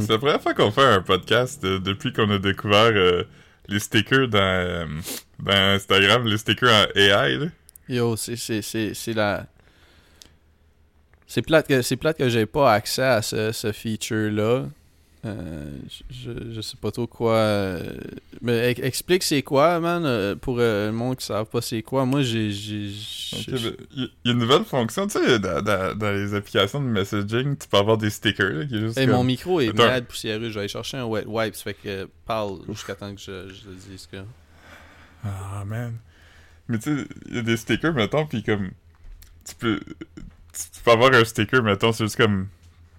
C'est la première fois qu'on fait un podcast euh, depuis qu'on a découvert euh, les stickers dans, euh, dans Instagram, les stickers en AI. Là. Yo, c'est, la... C'est plate que, c'est plate que j'ai pas accès à ce, ce feature-là. Euh, je, je sais pas trop quoi... euh, Mais explique c'est quoi, man, euh, pour euh, le monde qui savent pas c'est quoi. Moi, j'ai... ben, Il y a une nouvelle fonction, tu sais, dans, dans- dans les applications de messaging, tu peux avoir des stickers là, qui est juste Hey, comme... mon micro est malade poussiéreux. Je vais aller chercher un wet wipe. Ça fait que parle jusqu'à temps que je, je le dise. Que... Ah, man. Mais tu sais, il y a des stickers, mettons, pis comme... Tu peux... Tu peux avoir un sticker, mettons, c'est juste comme...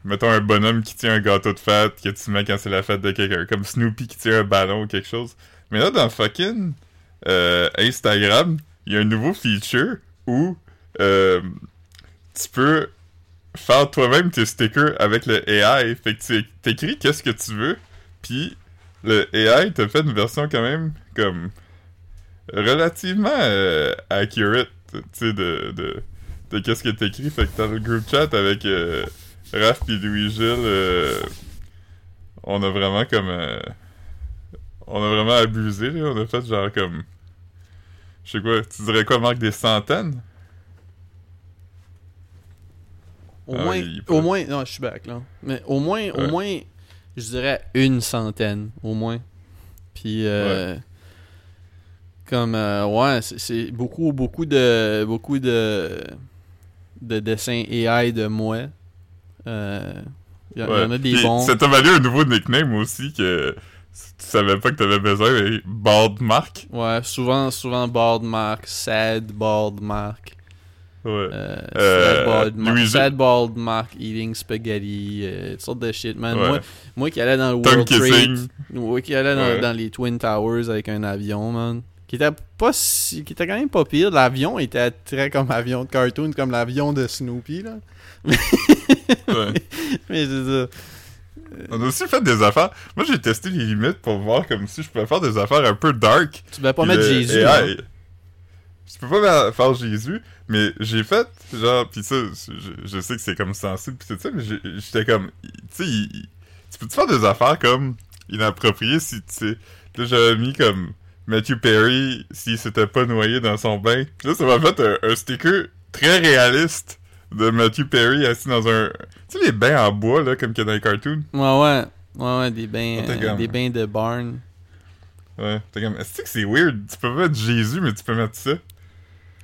Mettons un bonhomme qui tient un gâteau de fête que tu mets quand c'est la fête de quelqu'un. Comme Snoopy qui tient un ballon ou quelque chose. Mais là, dans fucking euh, Instagram, il y a un nouveau feature où euh, tu peux faire toi-même tes stickers avec le AI. Fait que tu t'écris qu'est-ce que tu veux, puis le AI te fait une version quand même comme relativement euh, accurate, tu sais, de, de, de qu'est-ce que t'écris. Fait que dans le group chat avec Raph pis Louis-Gilles, euh, on a vraiment comme... euh, on a vraiment abusé, là. On a fait genre comme... Je sais quoi, tu dirais quoi, Marc, des centaines? Au Ah, moins, au moins, non, je suis back là. Mais au moins, au moins, je dirais une centaine, au moins. Puis, euh, comme, euh, ouais, c'est- c'est beaucoup, beaucoup de, beaucoup de, de dessins AI de moi. Euh, Il y, en- il y en a des Puis bons. Ça t'a valu un nouveau nickname aussi que tu savais pas que t'avais besoin, mais Bald Mark. Ouais, souvent, souvent bald mark, sad bald mark. Ouais. Euh, Euh, sad, bald mark Louis- sad bald mark eating spaghetti, euh, toutes sortes de shit, man. Ouais. Moi, moi qui allais dans le World Trade, qui allait dans, Ouais. dans les Twin Towers avec un avion, man. Qui était pas si, qui était quand même pas pire. L'avion était très comme avion de cartoon, comme l'avion de Snoopy, là. Ouais. Mais c'est ça. On a aussi fait des affaires. Moi, j'ai testé les limites pour voir comme si je pouvais faire des affaires un peu dark. Tu devais pas mettre le Jésus, hein? Je peux pas faire Jésus, mais j'ai fait, genre, pis ça, je, je sais que c'est comme sensible pis tout ça, mais j'étais comme, tu sais, peux-tu faire des affaires comme inappropriées si tu sais? Là, j'avais mis comme Matthew Perry s'il s'était pas noyé dans son bain. Là, ça m'a fait un, un sticker très réaliste de Matthew Perry assis dans un. Tu sais, les bains en bois, là, comme qu'il y a dans les cartoons? Ouais, ouais. Ouais, ouais, des bains, euh, des bains de barn. Ouais. T'es comme, est-ce que c'est weird? Tu peux pas mettre Jésus, mais tu peux mettre ça.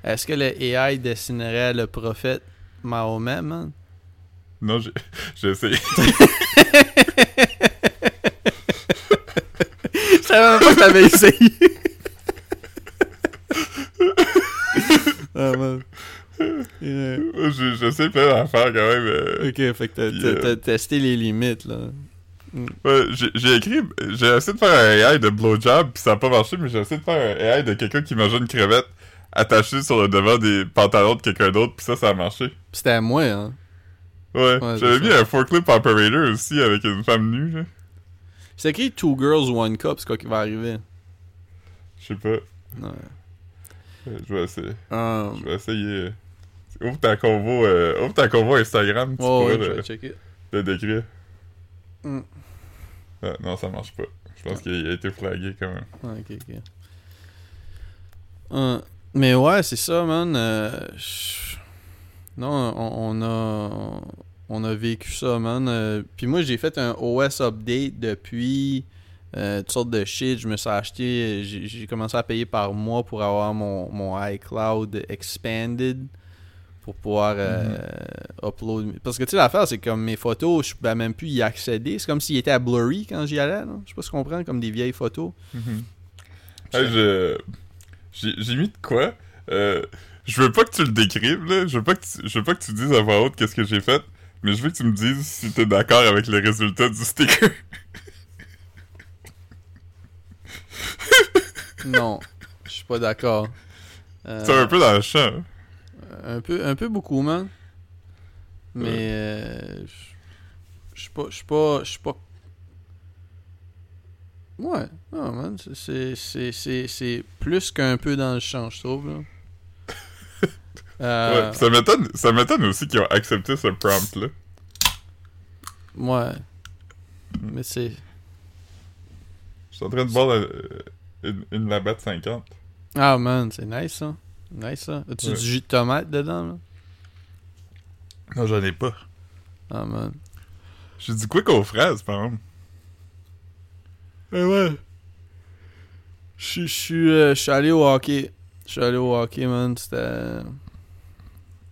Est-ce que le AI dessinerait le prophète Mahomet, man? Non, j'ai j'ai essayé. Je savais même pas que t'avais essayé. ah, man. Yeah. Moi, j'ai- J'essaie plein d'affaires quand même. euh. Ok, fait que t'as- euh, t'as testé les limites, là. Ouais, j'ai- écrit, j'ai essayé de faire un AI de blowjob, puis ça a pas marché, mais j'ai essayé de faire un AI de quelqu'un qui mange une crevette attachée sur le devant des pantalons de quelqu'un d'autre, puis ça, ça a marché. Pis C'était à moi, hein. Ouais, Ouais, j'avais mis ça. un forklift operator aussi avec une femme nue, là. C'est écrit Two Girls, One Cup, c'est quoi qui va arriver? Je sais pas. Ouais. Euh, Je vais essayer. Um, Je vais essayer. Ouvre ta convo, euh, ouvre ta convo Instagram, tu oh, pourrais ouais, je le, le décrire. Mm. Ah, non, ça marche pas. Je pense Ah. qu'il a été flagué quand même. Ouais, ok, ok. Mais ouais, c'est ça, man. euh, Non, on, on a on a vécu ça, man. euh, Puis moi, j'ai fait un OS update depuis euh, toutes sortes de shit. Je me suis acheté, j'ai j'ai commencé à payer par mois pour avoir mon, mon iCloud expanded pour pouvoir euh, upload. Parce que tu sais, l'affaire, c'est comme mes photos, je pouvais même plus y accéder. C'est comme s'il était à blurry quand j'y allais. Je sais pas si tu comprends, comme des vieilles photos. Je... J'ai j'ai mis de quoi? Euh, je veux pas que tu le décrives, là. Je veux pas que tu, je veux pas que tu dises à voix haute qu'est-ce que j'ai fait. Mais je veux que tu me dises si t'es d'accord avec le résultat du sticker. Non, je suis pas d'accord. Euh, C'est un peu dans le champ. Un peu, un peu beaucoup, man. Mais euh, je suis pas, je suis pas, je suis pas. Ouais, non, man, c'est- plus qu'un peu dans le champ, je trouve. Là. Euh, Ouais, ça m'étonne, ça m'étonne aussi qu'ils ont accepté ce prompt-là. ouais. Mais c'est. Je suis en train de boire la- une, une Labatt 50. Ah, man, c'est nice, ça. Nice, ça. As-tu Ouais. du jus de tomate dedans, là? Non, j'en ai pas. Ah, man. J'ai du quick aux fraises, par exemple? Eh ouais. Je suis- euh, allé au hockey. Je suis allé au hockey, man. C'était.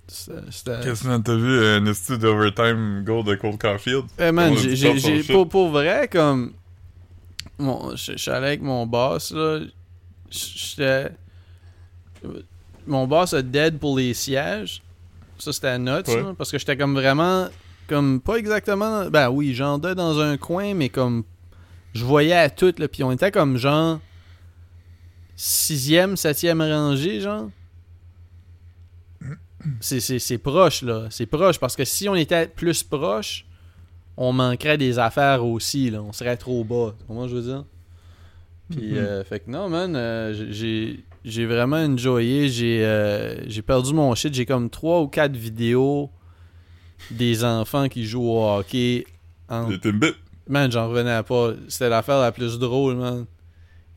Qu'est-ce que t'as vu un esti d'overtime goal de Cole Caulfield? Eh man, j'ai- pour, pour vrai, comme. Je je suis allé avec mon boss, là. J'étais. Mon boss a dead pour les sièges. Ça, c'était Ouais. là, parce que j'étais comme vraiment. Comme, pas exactement. Ben oui, j'en deux dans un coin, mais comme. Je voyais à tout, là. Puis on était comme genre. Sixième, septième rangée, genre. C'est, c'est, c'est proche, là. C'est proche, parce que si on était plus proche, on manquerait des affaires aussi, là. On serait trop bas. Comment je veux dire? Puis, Mhm. euh, fait que non, man, euh, j'ai- j'ai, vraiment enjoyé. J'ai, euh, j'ai perdu mon shit. J'ai comme trois ou quatre vidéos des enfants qui jouent au hockey. En... Les Timbits. Man, j'en revenais pas. C'était l'affaire la plus drôle, man.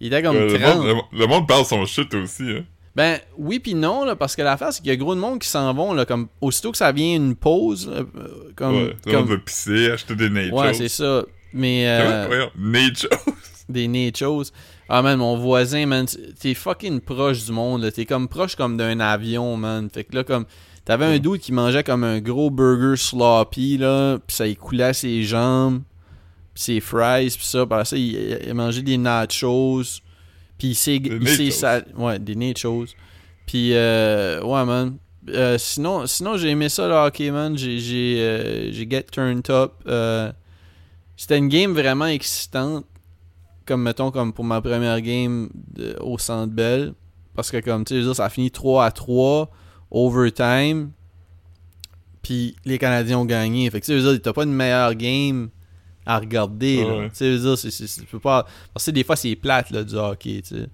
Il était comme Euh, le, 30. monde, le- le monde parle son shit aussi, hein. Ben oui puis non là parce que l'affaire c'est qu'il y a gros de monde qui s'en vont là comme aussitôt que ça vient une pause là, euh, comme ouais, le comme monde va pisser, acheter des nachos. ouais c'est ça mais euh, voyons, nachos. des nachos ah man mon voisin man t'es fucking proche du monde là. T'es comme proche comme d'un avion man. Fait que là comme t'avais un dude qui mangeait comme un gros burger sloppy là puis ça y coulait à ses jambes puis ses fries puis ça. Par ça il, il mangeait des nachos puis il s'est ouais des nachos. Puis euh, ouais man. Euh, sinon sinon j'ai aimé ça le hockey man. J'ai j'ai euh, j'ai get turned up euh, c'était une game vraiment excitante comme mettons comme pour ma première game de- au Centre Bell parce que comme tu sais ça a fini 3 à 3 overtime puis les Canadiens ont gagné fait que tu sais t'as pas une meilleure game à regarder là. ouais. tu sais tu peux pas parce que des fois c'est plate là du hockey tu sais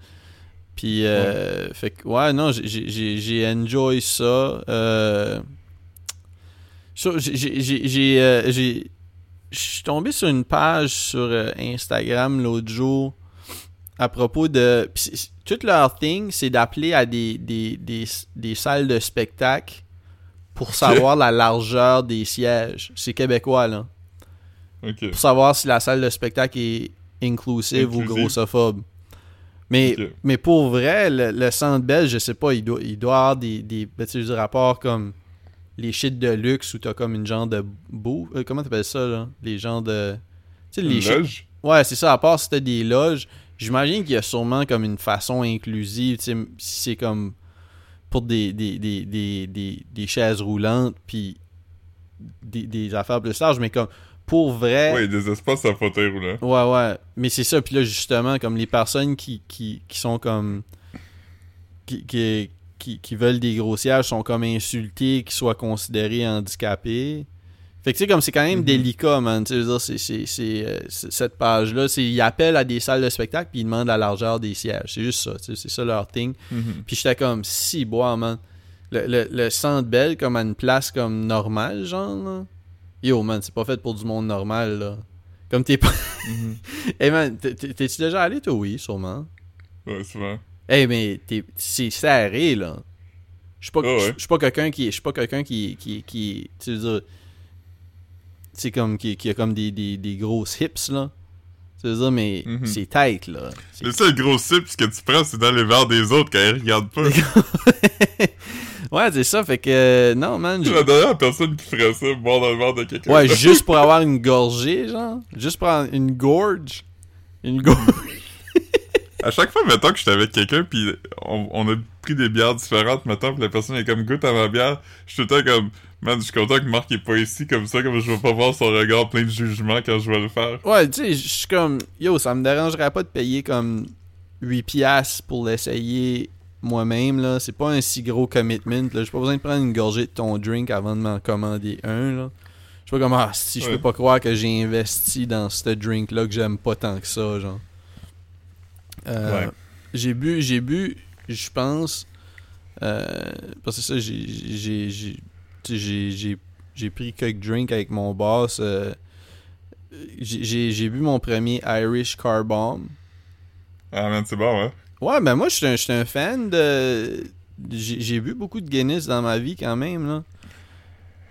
puis euh, fait que ouais non j'ai- enjoy ça euh, j'ai j'ai je suis tombé sur une page sur euh, Instagram l'autre jour à propos de. tout leur thing, c'est d'appeler à des, des, des, des salles de spectacle pour savoir la largeur des sièges. C'est québécois, là. Pour savoir si la salle de spectacle est inclusive ou grossophobe. Mais, mais pour vrai, le, le centre belge, je sais pas, il doit, il doit avoir des, des ben, tu sais, du rapport comme les shit de luxe où t'as comme une genre de boue. euh, comment t'appelles ça, là? Les genres de. Tu sais, les Une shit- loge? Ouais, c'est ça. À part si t'as des loges, j'imagine qu'il y a sûrement comme une façon inclusive. Tu sais, si c'est comme pour des, des, des, des, des, des chaises roulantes, puis des, des affaires plus larges, mais comme pour vrai. Ouais, des espaces à fauteuil roulant. Ouais, ouais. Mais c'est ça. Puis là, justement, comme les personnes qui, qui, qui sont comme. Qui, qui, qui, qui veulent des gros sièges sont comme insultés qu'ils soient considérés handicapés. Fait que tu sais, comme c'est quand même Mhm. délicat, man. Tu c'est, c'est, c'est, euh, c'est- cette page-là, c'est, ils appellent à des salles de spectacle puis ils demandent la largeur des sièges. C'est juste ça. tu sais, C'est ça leur thing. Mhm. Puis j'étais comme, si, bois, man. Le, le, le centre belle, comme à une place comme normale, genre, là. Yo, man, c'est pas fait pour du monde normal, là. Comme t'es pas. Mhm. Hey, man, t'es- t'es- t'es-tu déjà allé, toi? Oui, sûrement. Ouais, souvent. Hey, mais t'es- c'est serré, là. Je suis pas, ouais. je pas quelqu'un qui. Je suis pas quelqu'un qui. qui, qui tu veux dire. C'est comme. Qui, qui a comme des, des, des grosses hips, là. Tu veux dire, mais Mhm. c'est tight, là. C'est- Le seul gros sip que tu prends, c'est dans les verres des autres quand ils regardent pas. ouais, c'est ça, fait que. euh, non, man. J'ai- la dernière personne qui ferait ça, boire dans le verre de quelqu'un. Ouais, juste pour avoir une gorgée, genre. Juste pour avoir une gorge. Une gorge. À chaque fois, mettons que j'étais avec quelqu'un, puis on, on a pris des bières différentes, mettons, puis la personne est comme goûte à ma bière, je suis tout le temps comme, man, je suis content que Marc est pas ici, comme ça, comme je vais pas voir son regard plein de jugement quand je vais le faire. Ouais, tu sais, je suis comme. Yo, ça me dérangerait pas de payer comme 8 piastres pour l'essayer moi-même, là. C'est pas un si gros commitment, là. J'ai pas besoin de prendre une gorgée de ton drink avant de m'en commander un, là. Je suis pas comme, ah, si, je Ouais. peux pas croire que j'ai investi dans ce drink-là que j'aime pas tant que ça, genre. Euh, Ouais. J'ai bu, j'ai bu, je pense. euh, parce que ça, j'ai. j'ai- pris quelques drinks avec mon boss. euh, j'ai- j'ai j'ai bu mon premier Irish Car Bomb. Ah, man, c'est bon, hein? Ouais, ben moi, je suis un, un fan de. J'ai j'ai bu beaucoup de Guinness dans ma vie quand même, là.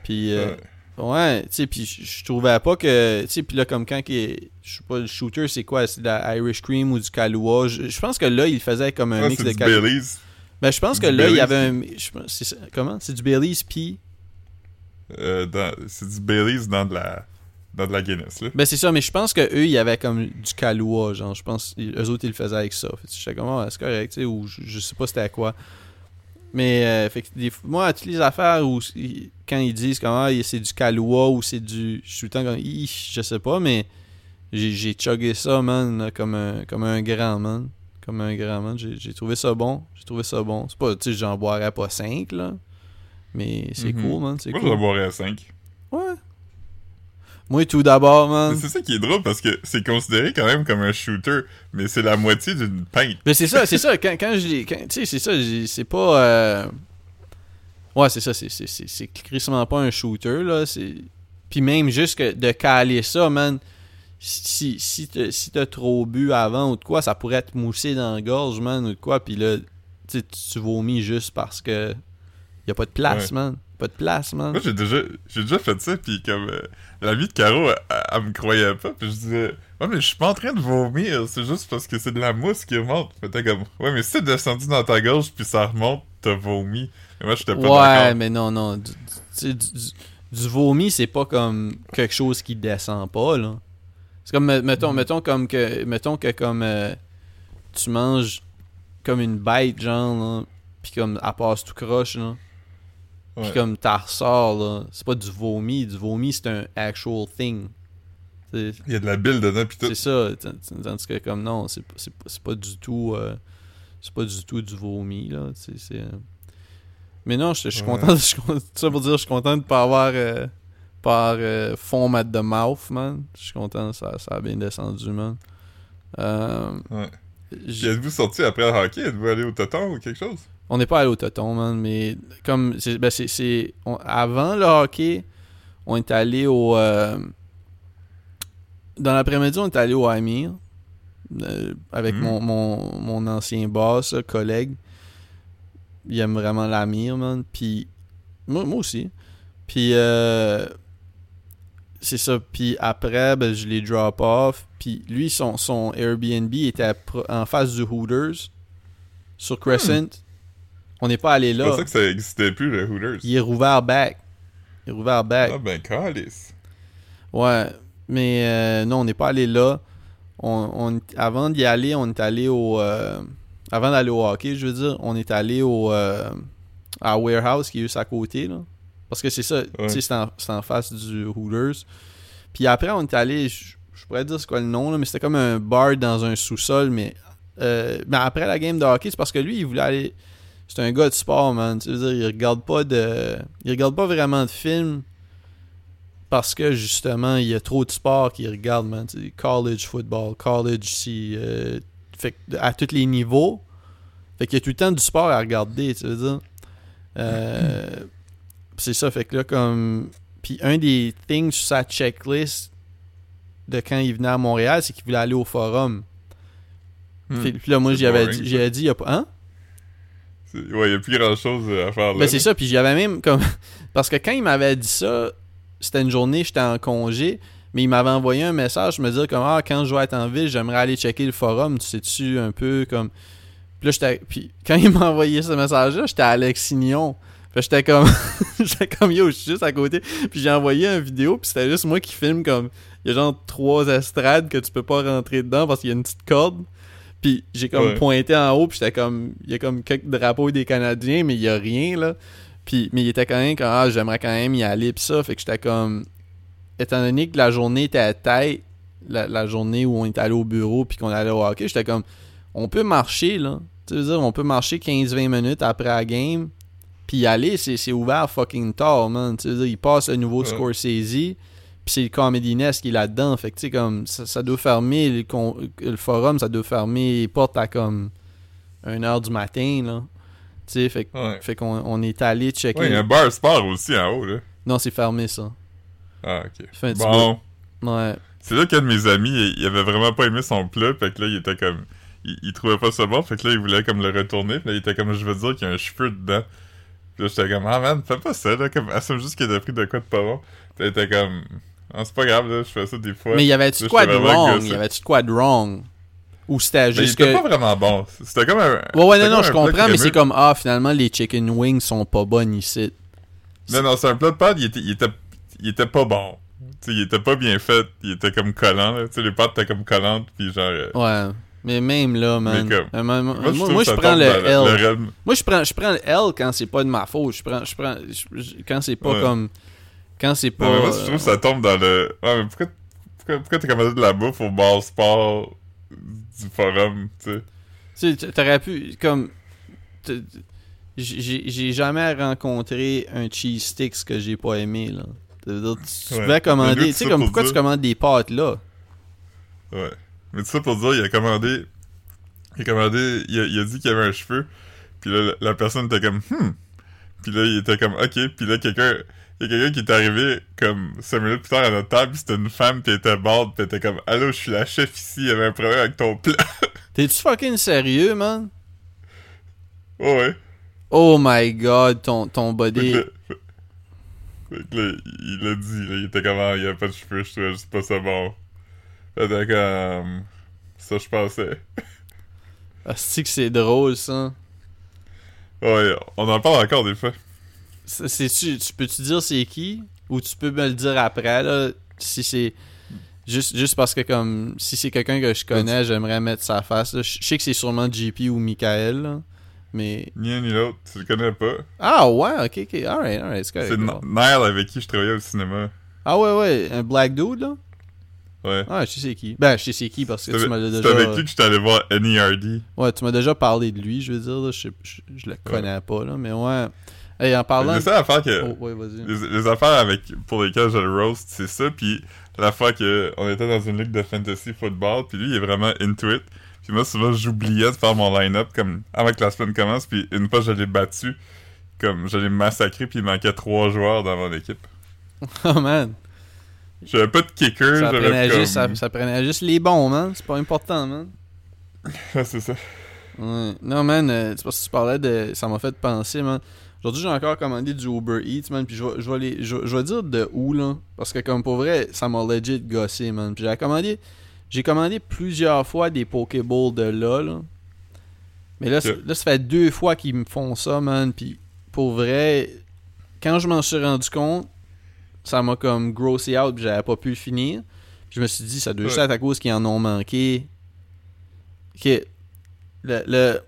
Puis, euh, Ouais. Ouais, tu sais, puis je je trouvais pas que. Tu sais, puis là, comme quand. Je sais pas, le shooter, c'est quoi? C'est de la Irish Cream ou du Kahlua? Je, je pense que là, il faisait comme un mix c'est de du Kahlua. Ben, je pense que là, il y avait un. je comment? C'est du Baileys, puis. Euh, c'est du Baileys dans de la dans de la Guinness, là. Ben, c'est ça, mais je pense que eux, il y avait comme du Kahlua, genre. Je pense. Eux autres, ils le faisaient avec ça. Fait que J'étais comme, ah, c'est correct, tu sais, ou je, je sais pas c'était à quoi. Mais, euh, fait que des moi, toutes les affaires où quand ils disent comment c'est du Kahlua ou c'est du. Je suis tout le temps comme, je sais pas, mais j'ai chuggé ça, man, comme un, comme un grand, man. Comme un grand, man. J'ai trouvé ça bon. J'ai trouvé ça bon. C'est pas, tu sais, j'en boirais pas 5, là. Mais c'est Mhm. cool, man. C'est Moi, cool. je la boirais à 5. Ouais. Moi, tout d'abord, man. C'est ça qui est drôle parce que c'est considéré quand même comme un shooter, mais c'est la moitié d'une pinte. Mais c'est ça, c'est ça. Quand, quand je Tu sais, c'est ça. C'est pas. euh, Ouais, c'est ça. C'est, crissement pas un shooter, là. Puis même juste que de caler ça, man. Si, si, t'as, si trop bu avant ou de quoi, ça pourrait te mousser dans la gorge, man, ou de quoi. Puis là, tu vomis juste parce que. Y a pas de place, Ouais. man. Pas de place, man. Moi, j'ai déjà, j'ai déjà fait ça, puis comme euh, la vie de Caro, elle, elle me croyait pas, puis je disais, ouais, mais je suis pas en train de vomir, c'est juste parce que c'est de la mousse qui remonte. T'es comme, ouais, mais si c'est descendu dans ta gorge, puis ça remonte, t'as vomi. Et moi, j'étais pas Ouais, mais non, non. Du, du- vomi, c'est pas comme quelque chose qui descend pas, là. C'est comme, me- mettons, Mhm. mettons comme que, mettons que comme euh, tu manges comme une bête, genre, là, pis comme elle passe tout croche, là. Pis Ouais. comme t'as ressort, là. C'est pas du vomi. Du vomi, c'est un actual thing. Il y a de la bile dedans, puis tout. c'est ça. Tandis que comme non, c'est pas- c'est pas- c'est pas du tout. euh, c'est pas du tout du vomi, là. C'est. c'est, euh, Mais non, je je suis Ouais. content. Je tout ça pour dire, je suis content de pas avoir. euh, par euh, fond at the mouth, man. Je suis content, ça, ça a bien descendu, man. Euh, Ouais. j- Puis êtes-vous sorti après le hockey? Êtes-vous allé au Toton ou quelque chose? On n'est pas allé au Toton, man, mais comme c'est, ben c'est, avant le hockey, on est allé au euh, dans l'après-midi, on est allé au Amir euh, avec Mm. mon, mon, mon ancien boss, collègue. Il aime vraiment l'Amir, man. Puis moi, moi aussi. Puis euh, c'est ça. Puis après, ben, je l'ai drop off. Puis lui, son, son Airbnb était à en face du Hooters sur Crescent. On n'est pas allé là. pensais que ça existait plus, le Hooters. Il est rouvert back. Il est rouvert back. Ah ben, calice. Ouais. Mais euh, non, on n'est pas allé là. On, on- avant d'y aller, on est allé au. euh, avant d'aller au hockey, je veux dire, on est allé au. euh, à Warehouse qui est juste à côté, là. Parce que c'est ça, tu sais, c'est en, c'est en face du Hooters. Puis après, on est allé. Je, je pourrais dire c'est quoi le nom, là, mais c'était comme un bar dans un sous-sol, mais. euh, mais après la game de hockey, c'est parce que lui, il voulait aller. C'est un gars de sport, man. Tu veux dire, il regarde pas de. Il regarde pas vraiment de films parce que justement, il y a trop de sports qu'il regarde, man. Tu sais, college football, college si. euh, fait à tous les niveaux. Fait qu'il y a tout le temps du sport à regarder, tu veux dire. Euh, c'est ça, fait que là, comme. Puis un des things sur sa checklist de quand il venait à Montréal, c'est qu'il voulait aller au forum. Hmm. Puis puis là, moi, C'est j'y avais boring, dit, j'avais dit, il y a pas. Hein? Ouais, y a plus grand chose à faire là. Ben c'est ça, puis j'avais même comme parce que quand il m'avait dit ça, c'était une journée, j'étais en congé, mais il m'avait envoyé un message, me dire comme ah quand je vais être en ville, j'aimerais aller checker le forum, tu sais-tu un peu comme puis là j'étais puis quand il m'a envoyé ce message là, j'étais à Alexignon. Fait j'étais comme j'étais comme yo, je suis juste à côté, puis j'ai envoyé une vidéo, puis c'était juste moi qui filme comme il y a genre trois estrades que tu peux pas rentrer dedans parce qu'il y a une petite corde. Puis j'ai comme Ouais. pointé en haut, puis j'étais comme il y a comme quelques drapeaux des Canadiens, mais il y a rien là. Puis mais il était quand même comme ah, j'aimerais quand même y aller puis ça, fait que j'étais comme étant donné que la journée était à tête, la, la journée où on est allé au bureau puis qu'on allait au hockey, j'étais comme on peut marcher là. Tu veux dire on peut marcher 15-20 minutes après la game. Puis y aller, c'est ouvert fucking tard, man. Tu veux dire, il passe le nouveau Ouais. Scorsese, puis c'est le Comedy Nest qui est là-dedans. Fait que, tu sais, comme, ça, ça doit fermer, le, con- le forum, ça doit fermer les portes à comme 1h du matin, là. Tu sais, fait, Ouais. fait qu'on on est allé checker. Ouais, y a un bar sport aussi en haut, là. Non, c'est fermé, ça. Ah, ok. Fait Bon. Ouais. c'est là qu'un de mes amis, il, il avait vraiment pas aimé son plat, fait que là, il était comme... Il, il trouvait pas ça bon, fait que là, il voulait comme le retourner, puis là, il était comme, je veux dire qu'il y a un cheveu dedans. Puis là, j'étais comme, ah man, fais pas ça, là, comme, assume juste qu'il a pris de quoi de pas bon. Puis là, il était comme, ah, c'est pas grave, là, je fais ça des fois. Mais y avait-tu quoi de wrong? Y avait-tu quoi de wrong? Ou c'était il juste était que. pas vraiment bon. C'était comme un... Ouais, ouais, c'était non, non, je comprends, mais c'est comme, ah, finalement, les chicken wings sont pas bonnes ici. Non, non, c'est un plat de pâtes, il était, il était, il était pas bon. Il était pas bien fait, il était comme collant, là. Tu sais, les pâtes étaient comme collantes, puis genre... euh, Ouais. Mais même là, man. Comme- Euh, moi, je, moi, prends le L. le Moi, je prends, je prends le L quand c'est pas de ma faute. Je prends, je prends, je- quand c'est pas Ouais. comme, quand c'est pas. Non, mais moi, je trouve que ça tombe dans le... Ouais, mais pourquoi, pourquoi, pourquoi t'as commandé de la bouffe au bar sport du forum, tu sais? Tu sais, t'aurais pu, comme, j'ai jamais rencontré un cheese sticks que j'ai pas aimé là. Dire, tu Ouais. pouvais commander, tu sais comme pour pourquoi dire- tu commandes des pâtes là? Ouais. Mais tout ça pour dire, il a commandé... Il a commandé... Il a, il a dit qu'il y avait un cheveu, puis là, la, la personne était comme... Hmm. Puis là, il était comme... OK. Puis là, quelqu'un... Y a quelqu'un qui est arrivé comme 5 minutes plus tard à notre table, pis c'était une femme qui était morte, pis elle était comme Allô, je suis la chef ici, il y avait un problème avec ton plat. T'es-tu fucking sérieux, man? ouais, ouais. Oh my god, ton, ton Fait body. que fait que là, il l'a dit, là, il était comme Ah, il y avait pas de cheveux, je trouvais juste pas ça bon. Fait que comme. Ça, je pensais. Ah, c'est que c'est drôle, ça. Ouais, on en parle encore des fois. Tu peux-tu dire c'est qui? Ou tu peux me le dire après, là, si c'est... Juste, juste parce que, comme, si c'est quelqu'un que je connais, j'aimerais mettre sa face, là. Je je sais que c'est sûrement JP ou Michael, là. Mais... Ni un ni l'autre, tu le connais pas. Ah ouais, ok, ok, alright, alright, c'est correct. C'est bon. N- Nile avec qui je travaillais au cinéma. Ah ouais, ouais, un black dude, là? Ouais. Ah, je sais qui. Ben, je sais c'est qui, parce que tu m'as déjà... c'est avec lui que j'étais allé voir NERD. Ouais, tu m'as déjà parlé de lui, je veux dire, là. Je, je, je le connais pas, là, mais ouais. Hey, en parlant... C'est ça l'affaire que. Oh, ouais. Les, les affaires avec pour lesquelles je le roast, c'est ça. Puis la fois que on était dans une ligue de fantasy football, puis lui, il est vraiment into it. Puis moi, souvent, j'oubliais de faire mon line-up comme avant que la semaine commence. Puis une fois, je l'ai battu. Comme je l'ai massacré, puis il manquait trois joueurs dans mon équipe. Oh, man. J'avais pas de kicker, Ça j'avais prenait, comme... juste, ça, ça prenait juste les bons, man. C'est pas important, man. C'est ça. Ouais. Non, man, euh, c'est parce que tu parlais de. Ça m'a fait penser, man. Aujourd'hui, j'ai encore commandé du Uber Eats, man. Puis je vais, je vais, les- je, je vais dire de où, là. Parce que, comme pour vrai, ça m'a legit gossé, man. Puis j'ai commandé. J'ai commandé plusieurs fois des Pokéballs de là, là. Mais là, là, ça fait deux fois qu'ils me font ça, man. Puis pour vrai, quand je m'en suis rendu compte, ça m'a comme grossé out, puis j'avais pas pu le finir. Puis je me suis dit, ça doit juste être à cause qu'ils en ont manqué. Ok. Le, le,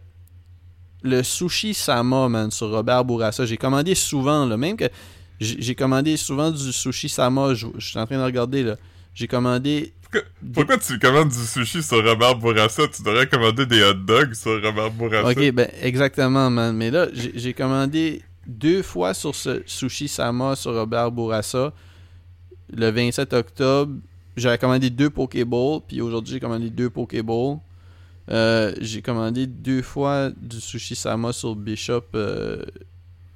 le sushi Sama, man, sur Robert Bourassa, j'ai commandé souvent, là. Même que j'ai commandé souvent du sushi Sama, je, je suis en train de regarder, là. J'ai commandé. Pourquoi, pourquoi tu commandes du sushi sur Robert Bourassa? Tu devrais commander des hot dogs sur Robert Bourassa. Ok, ben, exactement, man. Mais là, j'ai j'ai commandé deux fois sur ce sushi Sama sur Robert Bourassa. Le 27 octobre, j'avais commandé deux Pokéballs, puis aujourd'hui, j'ai commandé deux Pokéballs. Euh, j'ai commandé deux fois du sushi Sama sur Bishop, euh,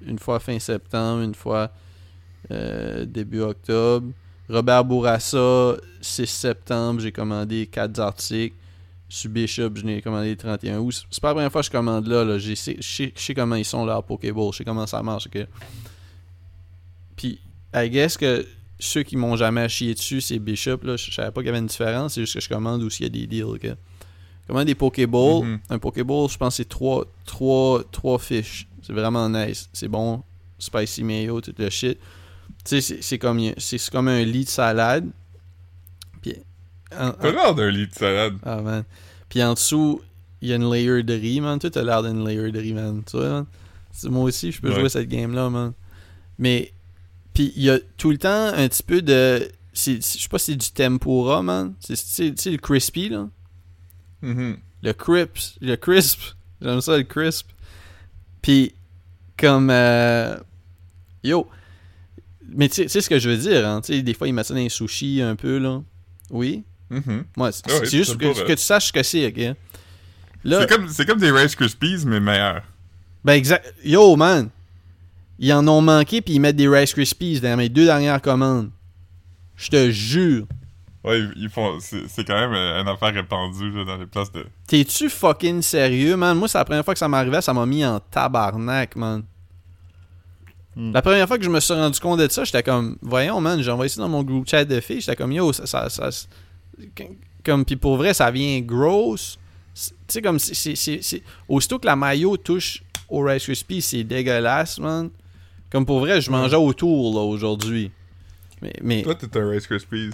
une fois fin septembre, une fois euh, début octobre. Robert Bourassa, 6 septembre, j'ai commandé quatre articles. Sur Bishop, je l'ai commandé le 31 août. C'est pas la première fois que je commande là. là. Je sais, je je comment ils sont là, Pokéball. Je sais comment ça marche. Puis, I guess que ceux qui m'ont jamais chié dessus, c'est Bishop. Là. Je savais pas qu'il y avait une différence. C'est juste que je commande où il y a des deals. ok. Je commande des Pokéballs. Mhm. Un Pokéball, je pense que c'est 3, trois, trois fiches. C'est vraiment nice. C'est bon. Spicy mayo, tout le shit. Tu sais, c'est- comme, comme un lit de salade. Puis, en- T'as l'air d'un lit de salade. ah, man. Puis en dessous, il y a une layer de riz, man. Toi, t'as l'air d'une layer de riz, man. Tu vois, man? Moi aussi, je peux Ouais. jouer cette game-là, man. Mais, puis il y a tout le temps un petit peu de. Je sais pas si c'est du tempura, man. C'est c'est- tu sais, le crispy, là. Mhm. Le crisp. Le crisp. J'aime ça, le crisp. Puis, comme. euh, Yo. Mais tu sais- ce que je veux dire, hein. Tu sais, des fois, ils mettent ça dans les sushis un peu, là. Oui? Ouais, c'est oui, juste que, tu saches ce que c'est, ok? Là, C'est comme, c'est comme des Rice Krispies, mais meilleurs. Ben exact. Yo, man. Ils en ont manqué puis ils mettent des Rice Krispies dans mes deux dernières commandes. Je te jure. Ouais, ils, font. C'est quand même euh, une affaire répandue là, dans les places de. T'es-tu fucking sérieux, man? Moi, c'est la première fois que ça m'arrivait, ça m'a mis en tabarnak, man. Hmm. La première fois que je me suis rendu compte de ça, j'étais comme, voyons, man, j'ai envoyé ça dans mon group chat de filles, j'étais comme, yo, ça, ça, comme, pis pour vrai, ça vient gross. C'est- Tu sais, comme, c'est, c'est, c'est, c'est- aussitôt que la maillot touche au Rice Krispies, c'est dégueulasse, man. Comme pour vrai, je mangeais autour, là, aujourd'hui. Mais, mais, Toi, t'es un Rice Krispies.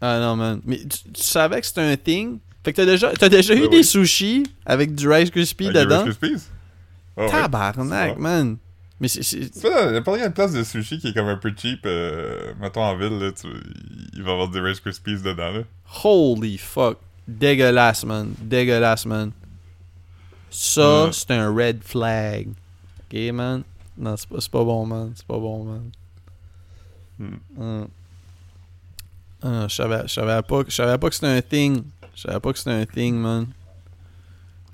Ah non, man. Mais tu, tu savais que c'était un thing? Fait que t'as déjà, t'as déjà eu Ben des sushis avec du Rice Krispies Avec dedans? Rice Krispies? Ah. Tabarnak, C'est man. Mais c'est, c'est- Tu sais, il y a pas une place de sushi qui est comme un peu cheap. Euh, mettons en ville, là, tu, il va y avoir des Rice Krispies dedans, là. Holy fuck. Dégueulasse, man. Dégueulasse, man. Ça, c'est un red flag. Ok, man? Non, c'est pas, c'est pas bon, man. C'est pas bon, man. Hum. Ah, je savais, je savais pas, je savais pas que c'était un thing. Je savais pas que c'était un thing, man.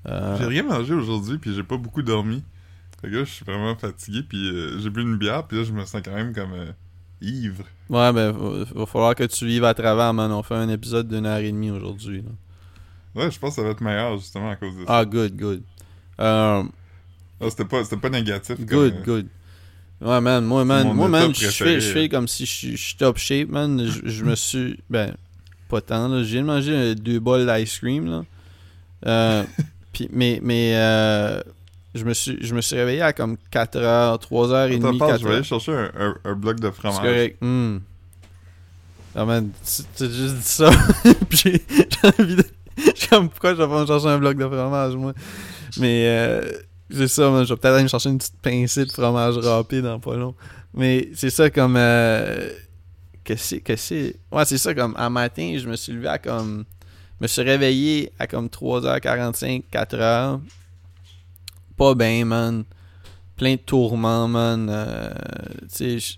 Euh, J'ai rien mangé aujourd'hui, puis j'ai pas beaucoup dormi. Fait que là, je suis vraiment fatigué, puis euh, j'ai bu une bière, puis là, je me sens quand même comme euh, ivre. ouais, ben, va, va falloir que tu vives à travers, man. On fait un épisode d'une heure et demie aujourd'hui. Ouais, je pense que ça va être meilleur, justement, à cause de ça. Ah, good, good. Euh, Ah, c'était pas, c'était pas négatif. Good, good. Ouais, man, moi, man, moi, man, je fais, je fais comme si je suis- top shape, man. Je, je me suis. Ben, pas tant, là. Manger euh, deux bols d'ice cream, là. Euh, puis, mais, mais, euh, je me suis, je me suis réveillé à comme 4h, 3h30, Attends, parle, je vais 4h. aller chercher un, un, un bloc de C'est fromage. correct. Hmm. Ah, man, tu juste dit ça. puis j'ai j'ai envie de. Je suis comme, pourquoi je vais pas me chercher un bloc de fromage, moi? Mais, euh, c'est ça. Je vais peut-être aller me chercher une petite pincée de fromage râpé dans pas long. Mais c'est ça comme. Euh, que c'est. Que c'est. Ouais, c'est ça comme. Un matin, je me suis levé à comme. Je me suis réveillé à comme 3h45, 4h. Pas bien, man. Plein de tourments, man. Euh, tu sais,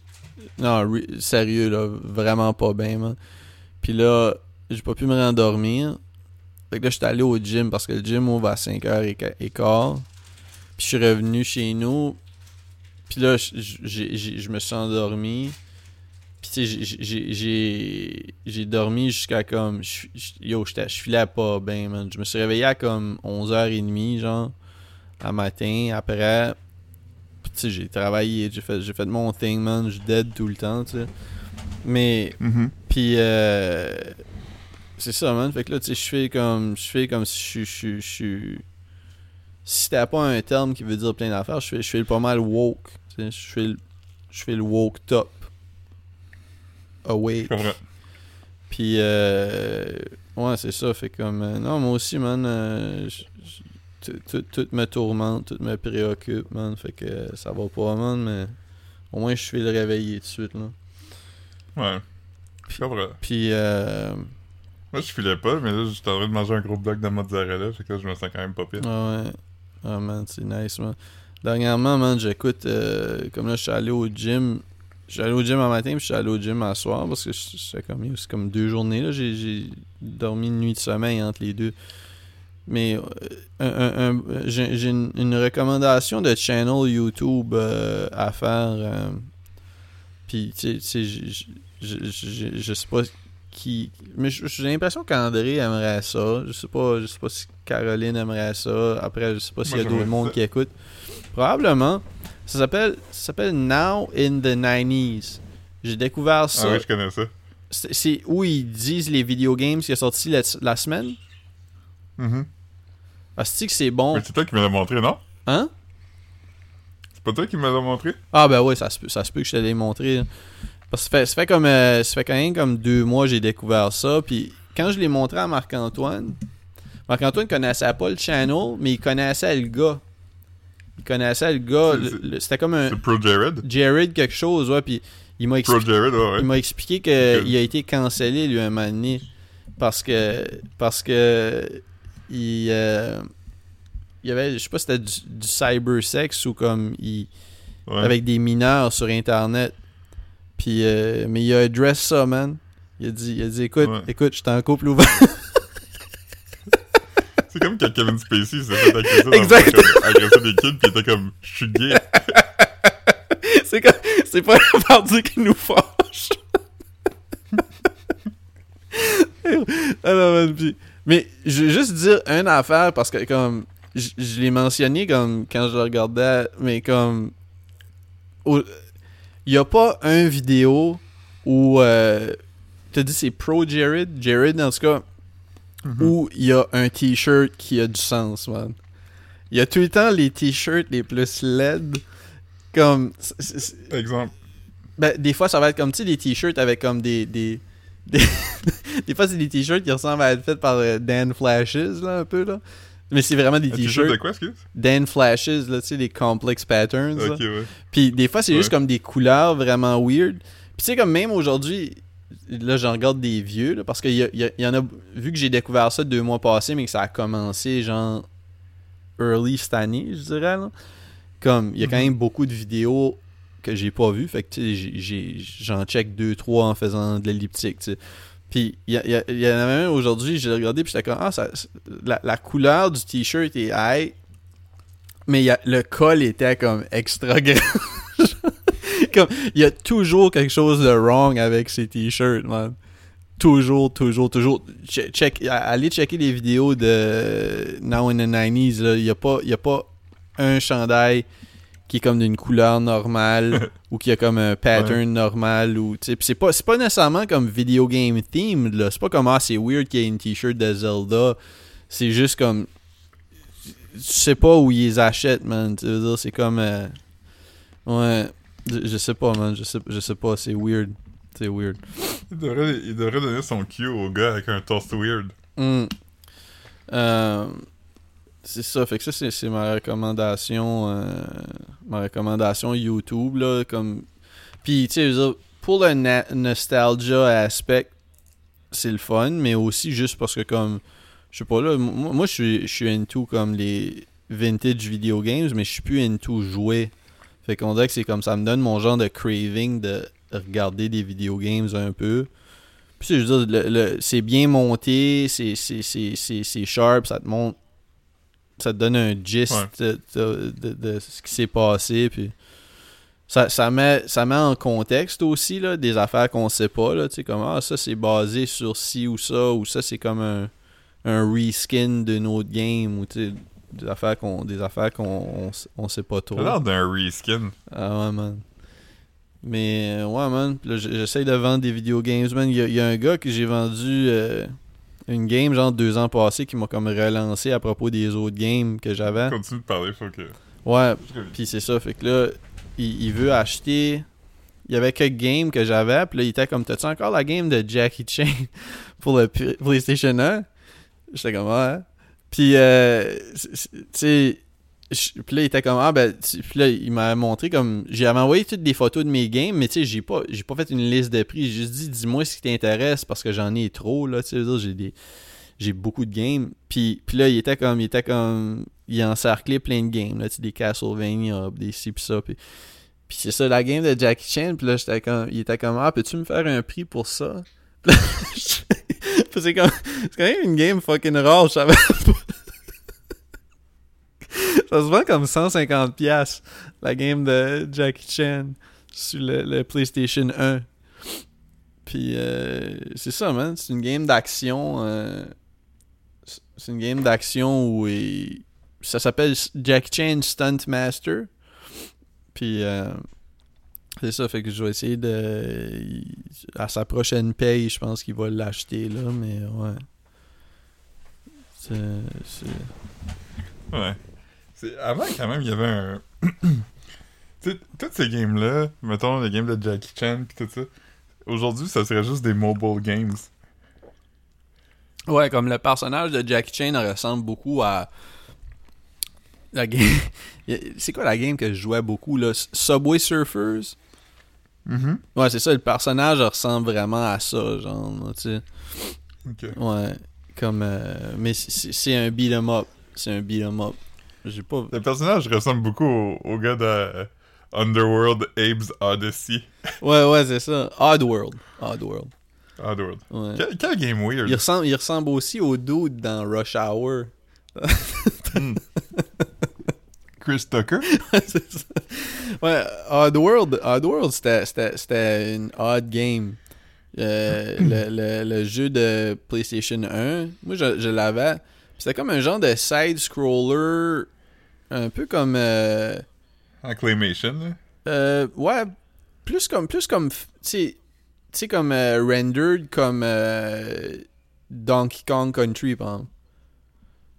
non, sérieux, là. Vraiment pas bien, man. Puis là, j'ai pas pu me rendormir. Fait que là, j'étais allé au gym parce que le gym ouvre à 5h15. Puis je suis revenu chez nous. Puis là, je me suis endormi. Puis tu sais, j'ai- j'ai- j'ai j'ai dormi jusqu'à comme. Yo, j'étais- je filais pas bien, man. Je me suis réveillé à comme 11h30, genre, à matin. Après, puis tu sais, j'ai travaillé, j'ai fait, fait mon thing, man. Je dead tout le temps, tu sais. Mais Mhm. puis euh, c'est ça, man. Fait que là, tu sais, je fais comme je fais comme si je suis si c'était pas un terme qui veut dire plein d'affaires, je le pas mal woke, je le je fais le woke top. Awake. Puis euh, ouais, c'est ça, fait comme euh, non, moi aussi, man, euh, tout- me tourmente, tout me préoccupe, man, fait que ça va pas, man, mais au moins je fais le réveiller tout de suite, là. Ouais. Je comprends. Puis euh, Moi, je filais pas, mais là, j'étais en train de manger un gros bloc de mozzarella, fait que là, je me sens quand même pas pire. Ah ouais. Ah man, c'est nice, man. Dernièrement, man, j'écoute. euh, comme là, je suis allé au gym. Je suis allé au gym un matin, puis je suis allé au gym un soir parce que c'est comme, comme deux journées. là J'ai dormi une nuit de sommeil entre les deux. Mais euh, j'ai une, recommandation de channel YouTube euh, à faire. euh, puis, tu sais- je sais pas qui. Mais j'ai l'impression qu'André aimerait ça. Je sais pas, je sais pas si Caroline aimerait ça. Après, je sais pas s'il y a d'autres ça. qui écoutent. Probablement. Ça s'appelle ça s'appelle Now in the 90s. J'ai découvert ça. Ah oui, je connais ça. C'est où ils disent les video games qui est sorti la, la semaine. Mhm. Ah, c'est que c'est bon? Mais c'est toi qui me l'as montré, non? Hein? C'est pas toi qui me l'as montré? Ah ben ouais, ça se peut, ça se peut que je te l'ai montré. Parce que ça fait, ça fait comme euh, ça fait quand même comme deux mois que j'ai découvert ça. Puis quand je l'ai montré à Marc-Antoine, Marc-Antoine connaissait pas le channel, mais il connaissait le gars. Il connaissait le gars. C'était comme un C'est Pro Jared? Jared quelque chose, ouais. Puis il m'a expliqué, Jared, ouais. il expliqué a été cancellé lui un moment donné. Parce que parce que il, euh, il y avait, je sais pas si c'était du, du cybersex ou comme il Ouais. avec des mineurs sur internet. Puis euh, mais il a address ça, man. Il a dit, il a dit écoute, Ouais. écoute, je suis en couple ouvert. C'est comme quand Kevin Spacey s'est fait agresser dans Exact. le comme, agresser des kids, pis il était comme, je suis gay. c'est comme, c'est pas la partie qui nous fâche. Ah man, puis- mais je vais juste dire une affaire parce que comme je je l'ai mentionné comme quand je le regardais, mais comme il y a pas un vidéo où euh, t'as dit c'est pro Jared, Jared en tout cas, Mhm. où il y a un t-shirt qui a du sens, man. Il y a tout le temps les t-shirts les plus LED comme Exemple. ben, des fois, ça va être comme, tu sais, des t-shirts avec comme des... Des, des, des fois, c'est des t-shirts qui ressemblent à être faits par euh, Dan Flashes, là, un peu, là. Mais c'est vraiment des t-shirt t-shirts de quoi, excuse? Dan Flashes, là, tu sais, des complex patterns, là. Ok, ouais. Puis des fois, c'est juste comme des couleurs vraiment weird. Puis tu sais, comme même aujourd'hui, là, j'en regarde des vieux, là, parce qu'il y, y en a... Vu que j'ai découvert ça deux mois passés, mais que ça a commencé, genre, early cette année, je dirais, là. Comme, il y a quand Mhm. même beaucoup de vidéos que j'ai pas vues, fait que, tu sais, j'en check deux, trois en faisant de l'elliptique, tu sais. Puis, il y, y y en a même aujourd'hui, j'ai regardé, puis j'étais comme, ah, ça, la, la couleur du t-shirt est high, mais y a, le col était comme extra grand. comme, il y a toujours quelque chose de wrong avec ces t-shirts, man. Toujours, toujours, toujours. Che- Check, allez checker les vidéos de Now in the 90s. là. Il n'y a, pas- a pas un chandail qui est comme d'une couleur normale ou qui a comme un pattern normal. ou tu sais, c'est pas, c'est pas nécessairement comme video game themed. là. C'est pas comme ah, c'est weird qu'il y ait une t-shirt de Zelda. C'est juste comme. Tu sais pas où ils les achètent, man. Tu veux dire, c'est comme. euh, Ouais. Je, je sais pas, man. Je sais, je sais pas. C'est weird. C'est weird. Il devrait, il devrait donner son cue au gars avec un toast weird. Hmm. Euh, c'est ça, fait que ça c'est, ma recommandation euh, ma recommandation YouTube là comme puis tu sais pour le nostalgia aspect c'est le fun mais aussi juste parce que comme je sais pas là moi, je suis je suis into comme les vintage video games mais je suis plus into jouer. Fait qu'on dirait que c'est comme ça me donne mon genre de craving de regarder des video games un peu. Puis je veux dire, c'est bien monté, c'est sharp, ça te montre, ça te donne un gist Ouais. de, de- de- de ce qui s'est passé, puis ça, ça, met, ça met en contexte aussi, là, des affaires qu'on sait pas, là, comme, ah, ça c'est basé sur ci ou ça, ou ça c'est comme un, un reskin d'une autre game, ou des affaires qu'on, des affaires qu'on on, s- on sait pas trop. L'air d'un reskin. Ah ouais, man. Mais ouais, man. J'essaye de vendre des video games, man. Il y a, il y a un gars que j'ai vendu euh, une game, genre deux ans passés, qui m'a comme relancé à propos des autres games que j'avais. Continue de parler, faut que. Ouais, puis c'est ça. Fait que là, il, il veut acheter. Il y avait quelques games que j'avais, puis là, il était comme T'as-tu encore la game de Jackie Chan pour le PlayStation 1 J'étais comme Ouais. Puis, euh, tu sais. Puis là, il était comme Ah, ben. tu- Puis là, il m'a montré comme. J'avais envoyé toutes des photos de mes games, mais tu sais, j'ai pas, j'ai pas fait une liste de prix. J'ai juste dit Dis-moi ce qui t'intéresse parce que j'en ai trop, là. Tu sais, j'ai des. J'ai beaucoup de games. Puis, puis là, il était comme. Il était comme. Il plein de games, là. Tu sais, des Castlevania, des ci pis ça. Puis, puis c'est ça, la game de Jackie Chan. Puis là, j'étais comme. Il était comme Ah, peux-tu me faire un prix pour ça? C'est comme. C'est quand même une game fucking rare, je savais pas. Ça se vend comme 150$, piastres, la game de Jackie Chan sur le, PlayStation 1. Puis euh, c'est ça, man. C'est une game d'action. euh, c'est une game d'action où ça s'appelle Jackie Chan Stunt Master. Puis euh, c'est ça, fait que je vais essayer de. À sa prochaine paye, je pense qu'il va l'acheter là, mais ouais. C'est- Ouais. Avant, quand même, il y avait un. tu sais, toutes ces games-là, mettons les games de Jackie Chan pis tout ça, aujourd'hui, ça serait juste des mobile games. Ouais, comme le personnage de Jackie Chan ressemble beaucoup à. La game. C'est quoi la game que je jouais beaucoup là? Subway Surfers? Mhm. Ouais, c'est ça, le personnage ressemble vraiment à ça, genre, tu sais. Ouais, comme. euh, mais c'est c'est un beat 'em up. C'est un beat 'em up. J'ai pas. Le personnage ressemble beaucoup au, au gars de euh, Underworld Abe's Odyssey. Ouais, ouais, c'est ça. Oddworld. Oddworld. Oddworld. Ouais. Quel, quel game weird. Il ressemble, il ressemble aussi au dude dans Rush Hour. Hmm. Chris Tucker? c'est ça. Ouais, Oddworld, Oddworld c'était, une odd game. Euh, le, le- le jeu de PlayStation 1. Moi, je, je l'avais. C'était comme un genre de side-scroller. Un peu comme. euh, En claymation, là? euh, ouais, plus comme. Plus comme. Tu sais- comme euh, rendered comme euh, Donkey Kong Country, par exemple.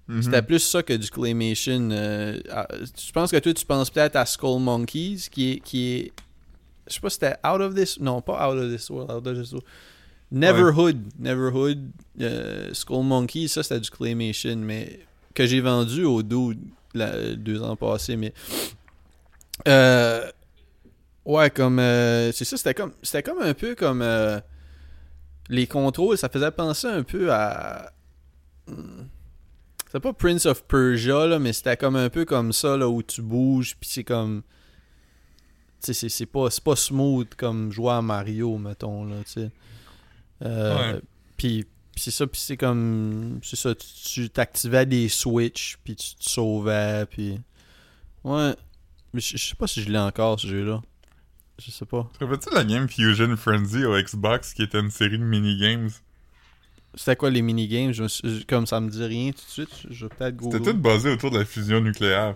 Mhm. C'était plus ça que du claymation. je pense que toi, tu penses peut-être à Skull Monkeys, qui est, qui est. Je sais pas si c'était Out of This. Non, pas Out of This World. Out of This World. Neverhood. Neverhood. euh, Skull Monkeys, ça c'était du claymation, mais que j'ai vendu au dos deux ans passés. Mais. Euh, ouais, comme. euh, c'est ça, c'était comme. C'était comme un peu comme. euh, les contrôles, ça faisait penser un peu à. hmm, c'est pas Prince of Persia, là, mais c'était comme un peu comme ça, là, où tu bouges, puis c'est comme. C'est- pas, pas smooth comme jouer à Mario, mettons, là, tu sais. Euh, Ouais. Puis c'est ça, puis c'est comme. C'est ça, tu t'activais des switches, puis tu te sauvais, puis. Ouais. Mais je je sais pas si je l'ai encore, ce jeu-là. Je sais pas. Te rappelles-tu la game Fusion Frenzy au Xbox qui était une série de minigames? C'était quoi les minigames? Je suis- Comme ça me dit rien tout de suite, je vais peut-être C'était googler. tout basé autour de la fusion nucléaire.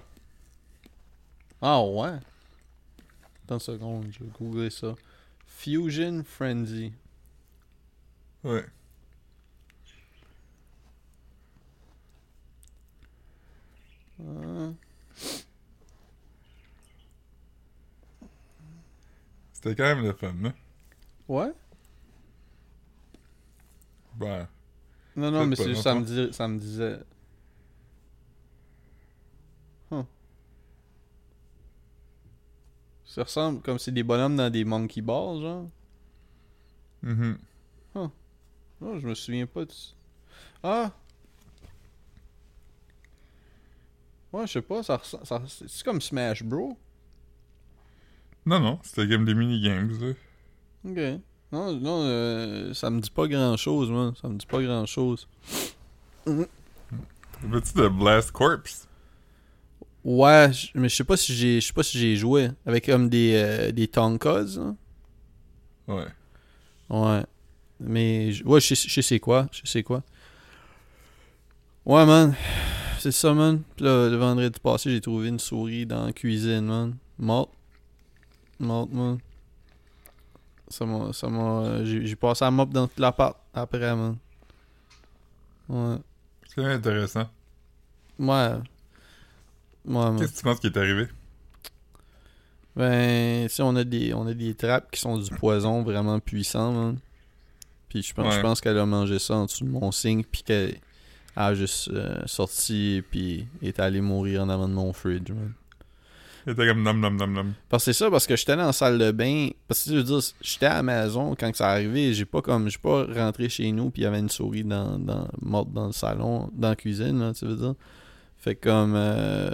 Ah ouais. Attends une seconde, je vais googler ça. Fusion Frenzy. Ouais. C'était quand même le fun, là. Ouais? Ben, Non, non, mais c'est non, juste, ça me, dit, ça me disait. Huh. Ça ressemble comme c'est des bonhommes dans des monkey balls, genre. mhm. Non, je me souviens pas de. Ah! Ouais, je sais pas, ça ressemble. ça- C'est comme Smash Bros. Non, non, c'était game des minigames, là. Ok. Non, non, euh, ça me dit pas grand chose, man. Ça me dit pas grand chose. Rappelles-tu de Blast Corpse? Ouais, mais je sais pas si j'ai je sais pas si j'ai joué avec comme des euh, des Tonkas. hein. Ouais. Ouais. Mais ouais, je sais, je sais c'est quoi, je sais quoi. Ouais, man. C'est ça, man. Puis là, le vendredi passé, j'ai trouvé une souris dans la cuisine, man. Morte. Morte, man. Ça m'a. Ça m'a. J'ai passé la mop dans toute l'appart après, man. Ouais. C'est intéressant. Ouais. Ouais, man. Qu'est-ce que tu penses qui est arrivé? Ben, tu sais, on a des, on a des trappes qui sont du poison vraiment puissant, man. Puis je pense, je pense qu'elle a mangé ça en dessous de mon signe, puis qu'elle a juste euh, sorti, puis est allée mourir en avant de mon fridge, man. Était comme nom nom nom nom. Parce que c'est ça, parce que j'étais dans la salle de bain. Parce que je veux dire, j'étais à la maison quand que ça arrivé. J'ai pas comme. J'ai pas rentré chez nous, puis il y avait une souris dans, dans, morte dans le salon, dans la cuisine, là, tu veux dire. Fait que comme. euh,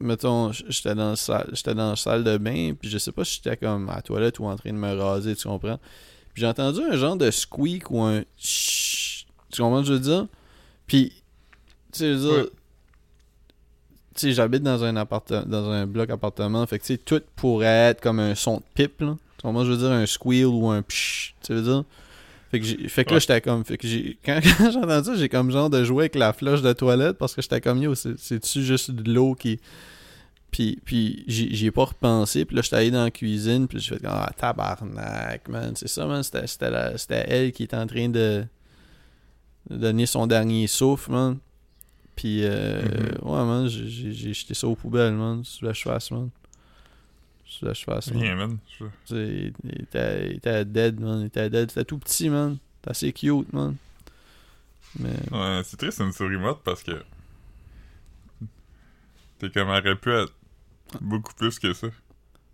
mettons, j'étais dans, la salle- j'étais dans la salle de bain, puis je sais pas si j'étais comme à la toilette ou en train de me raser, tu comprends? Puis j'ai entendu un genre de squeak ou un chut, Tu comprends ce que je veux dire? Puis, tu sais, je veux dire, Ouais. tu sais, j'habite dans un appartement, dans un bloc appartement, fait que tu sais, tout pourrait être comme un son de pipe, là. Tu comprends, je veux dire, un squeal ou un psh, tu veux dire? Fait que, j'ai- fait que là, Ouais. j'étais comme, fait que j'ai, quand, quand j'ai entendu ça, j'ai comme genre de jouer avec la flush de toilette parce que j'étais comme, yo, c'est- c'est-tu juste de l'eau qui. Puis, puis j'y ai pas repensé, puis là, j'étais allé dans la cuisine, puis j'ai fait, ah, tabarnak, man, c'est ça, man, c'était c'était la- c'était elle qui était en train de, de donner son dernier souffle, man. Puis, euh, Mhm. ouais, man, j'ai- jeté ça aux poubelles, man. Sous la chevasse, man. Sous la chevasse, man. Man. Sais, Il était, il était dead, man. Il était dead. C'était tout petit, man. C'était assez cute, man. Mais, Ouais, c'est triste une souris morte parce que. T'es comme elle aurait pu être beaucoup plus que ça.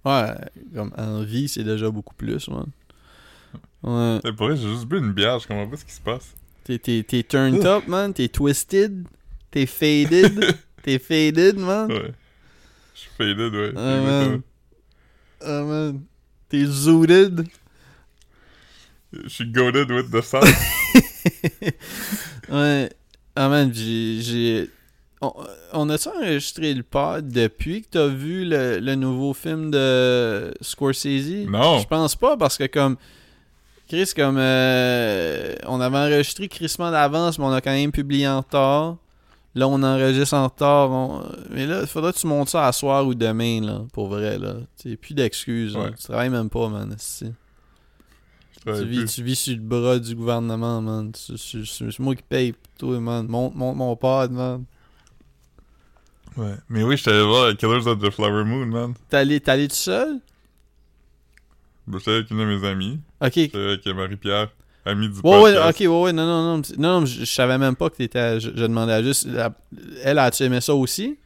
ouais, comme en vie, c'est déjà beaucoup plus, man. Ouais. T'sais, pour j'ai juste bu une bière, je comprends pas ce qui se passe. T'es, t'es, t'es turned up, man. T'es twisted. T'es faded. t'es faded, man. Ouais. Je suis faded, ouais. Ah, man. Ah, man. T'es zooted. Je suis goaded with the sauce. Ouais. Ah man, j'ai. J'ai- On, on a-tu enregistré le pod depuis que t'as vu le, le nouveau film de Scorsese? Non. Je pense pas parce que comme. Chris, comme euh, on avait enregistré crissement d'avance, mais on a quand même publié en retard. Là, on enregistre en retard. on- Mais là, il faudrait que tu montes ça à soir ou demain, là, pour vrai, là. T'sais, plus d'excuses. Ouais. Tu travailles même pas, man. Tu vis, tu vis sur le bras du gouvernement, man. C'est moi qui paye pour toi, man. Monte, monte mon pod, man. Ouais. Mais oui, j'étais allé voir Killers of the Flower Moon, man. T'es allé, t'es allé tout seul? Ben, J'étais avec une de mes amies. Ok. J'étais avec Marie-Pierre, amie du Ouais, ouais, ok, ouais, ouais, non, non, non. Non, non, je, je savais même pas que t'étais. Je, je demandais juste. la- elle, a-tu aimé ça aussi?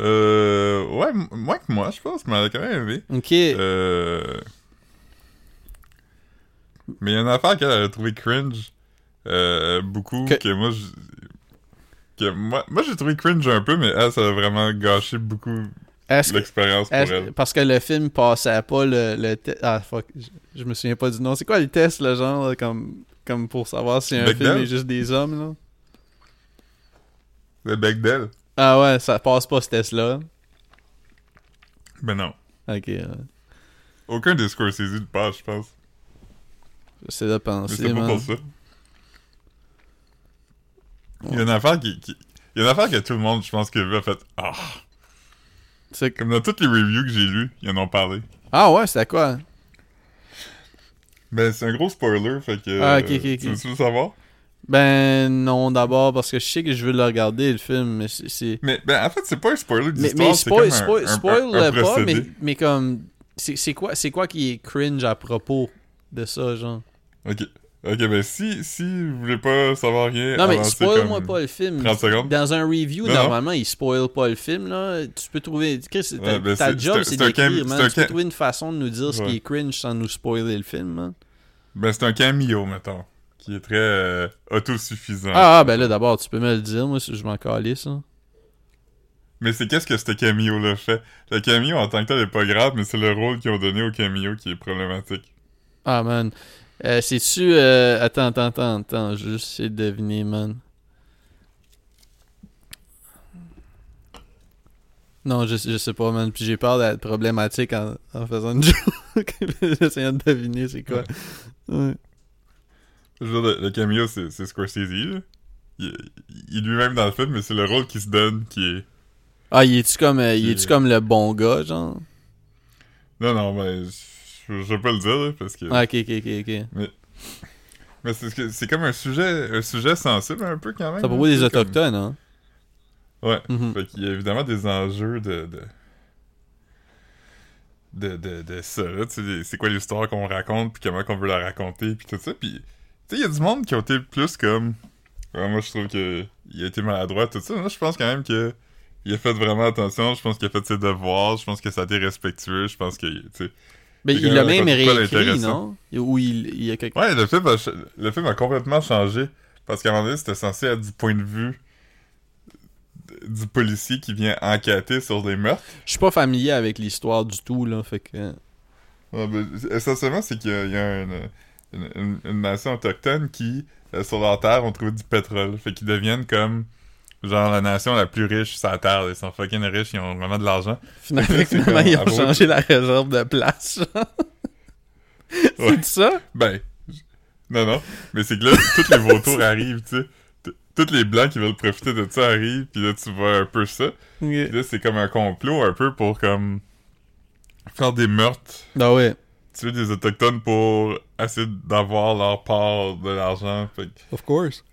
Euh... Ouais, moins que moi, je pense, mais elle a quand même aimé. Ok. Euh... Mais il y a une affaire qu'elle a trouvé cringe euh, beaucoup, Que- que, moi, je- que moi, moi j'ai trouvé cringe un peu, mais elle, ça a vraiment gâché beaucoup l'expérience pour elle. parce que le film passait pas le, le test. Ah, fuck. Je, je me souviens pas du nom. C'est quoi le test, le genre, là, comme, comme pour savoir si un Bechdel? film est juste des hommes, là? Le bec d'elle? Ah ouais, ça passe pas ce test-là. Ben non. Ok. ouais. Aucun des Scorsese le passe, je pense. J'essaie de penser, c'est pas pour ça. Il y a une affaire qui... qui- Il y a une affaire que tout le monde, je pense, que a fait « Ah! C'est- » Comme dans toutes les reviews que j'ai lues, ils en ont parlé. Ah ouais, c'était quoi? Ben, c'est un gros spoiler, fait que... Ah, ok, ok, ok. Tu veux-tu le savoir? Ben non, d'abord parce que je sais que je veux le regarder, le film, mais c'est- c'est... Mais, ben, en fait, c'est pas un spoiler Mais, d'histoire, mais c'est spoil, comme un- spoil, un- pas, mais, mais comme... C'est c'est quoi, c'est quoi qui est cringe à propos de ça, genre? Ok. Ok, ben si, si vous voulez pas savoir rien, Non, mais spoil-moi pas le film. 30 secondes. Dans un review, Non, non. normalement, il spoil pas le film, là. Tu peux trouver... Chris, ta, Ouais, ben, ta job, c'est d'écrire, man. Tu peux trouver une façon de nous dire ce qui est cringe sans nous spoiler le film, man. Ben, c'est un cameo, mettons, qui est très euh, autosuffisant. Ah, ah, ben là, d'abord, tu peux me le dire, moi, si je m'en calisse, ça. Mais c'est qu'est-ce que ce cameo-là fait? Le cameo, en tant que tel, est pas grave, mais c'est le rôle qu'ils ont donné au cameo qui est problématique. Ah, man. Euh, C'est-tu... euh, Attends, attends, attends, attends. Je vais juste essayer de deviner, man. Non, je, je sais pas, man. Puis j'ai peur d'être problématique en, en faisant une joke. J'essayant de deviner c'est quoi. Ouais. Je veux dire, le, le cameo, c'est Scorsese, là. Il, il est lui-même dans le film, mais c'est le rôle qu'il se donne qui est... Ah, il est-tu comme, euh, il Qui- est-tu comme le bon gars, genre? Non, non, ben, je, je vais pas le dire, parce que... Ah, ok, ok, ok, ok. Mais c'est que- c'est comme un sujet, un sujet sensible, un peu, quand même. C'est à propos là, des comme- Autochtones, hein? Ouais. Mhm. Fait qu'il y a évidemment des enjeux de. de. de, de, de ça, là. Tu sais, les- c'est quoi l'histoire qu'on raconte, puis comment qu'on veut la raconter, puis tout ça. Puis, tu sais, il y a du monde qui ont été plus comme. Ouais, moi, je trouve que il a été maladroit, tout ça. Moi, je pense quand même que. Il a fait vraiment attention, je pense qu'il a fait ses devoirs, je pense que ça a été respectueux, je pense que, tu sais... Mais C'est il l'a même réécrit, non? Ou il, il y a quelque... Ouais, le film a, le film a complètement changé, parce qu'à un moment donné, c'était censé être du point de vue du policier qui vient enquêter sur des meurtres. Je suis pas familier avec l'histoire du tout, là, fait que... Ouais, ben, essentiellement, c'est qu'il y a, il y a une, une, une- une nation autochtone qui, euh, sur leur terre, ont trouvé du pétrole. Fait qu'ils deviennent comme, genre, la nation la plus riche sur la terre. Ils sont fucking riches, ils ont vraiment de l'argent. Finalement, ils ont changé la réserve de place. Ouais. C'est ça? Ben, non, non. Mais c'est que là, tous les vautours arrivent, tu sais. Tous les blancs qui veulent profiter de ça arrivent, puis là, tu vois un peu ça. Puis là, c'est comme un complot, un peu, pour, comme, faire des meurtres Ah ouais, tuer des autochtones pour essayer d'avoir leur part de l'argent. Of course.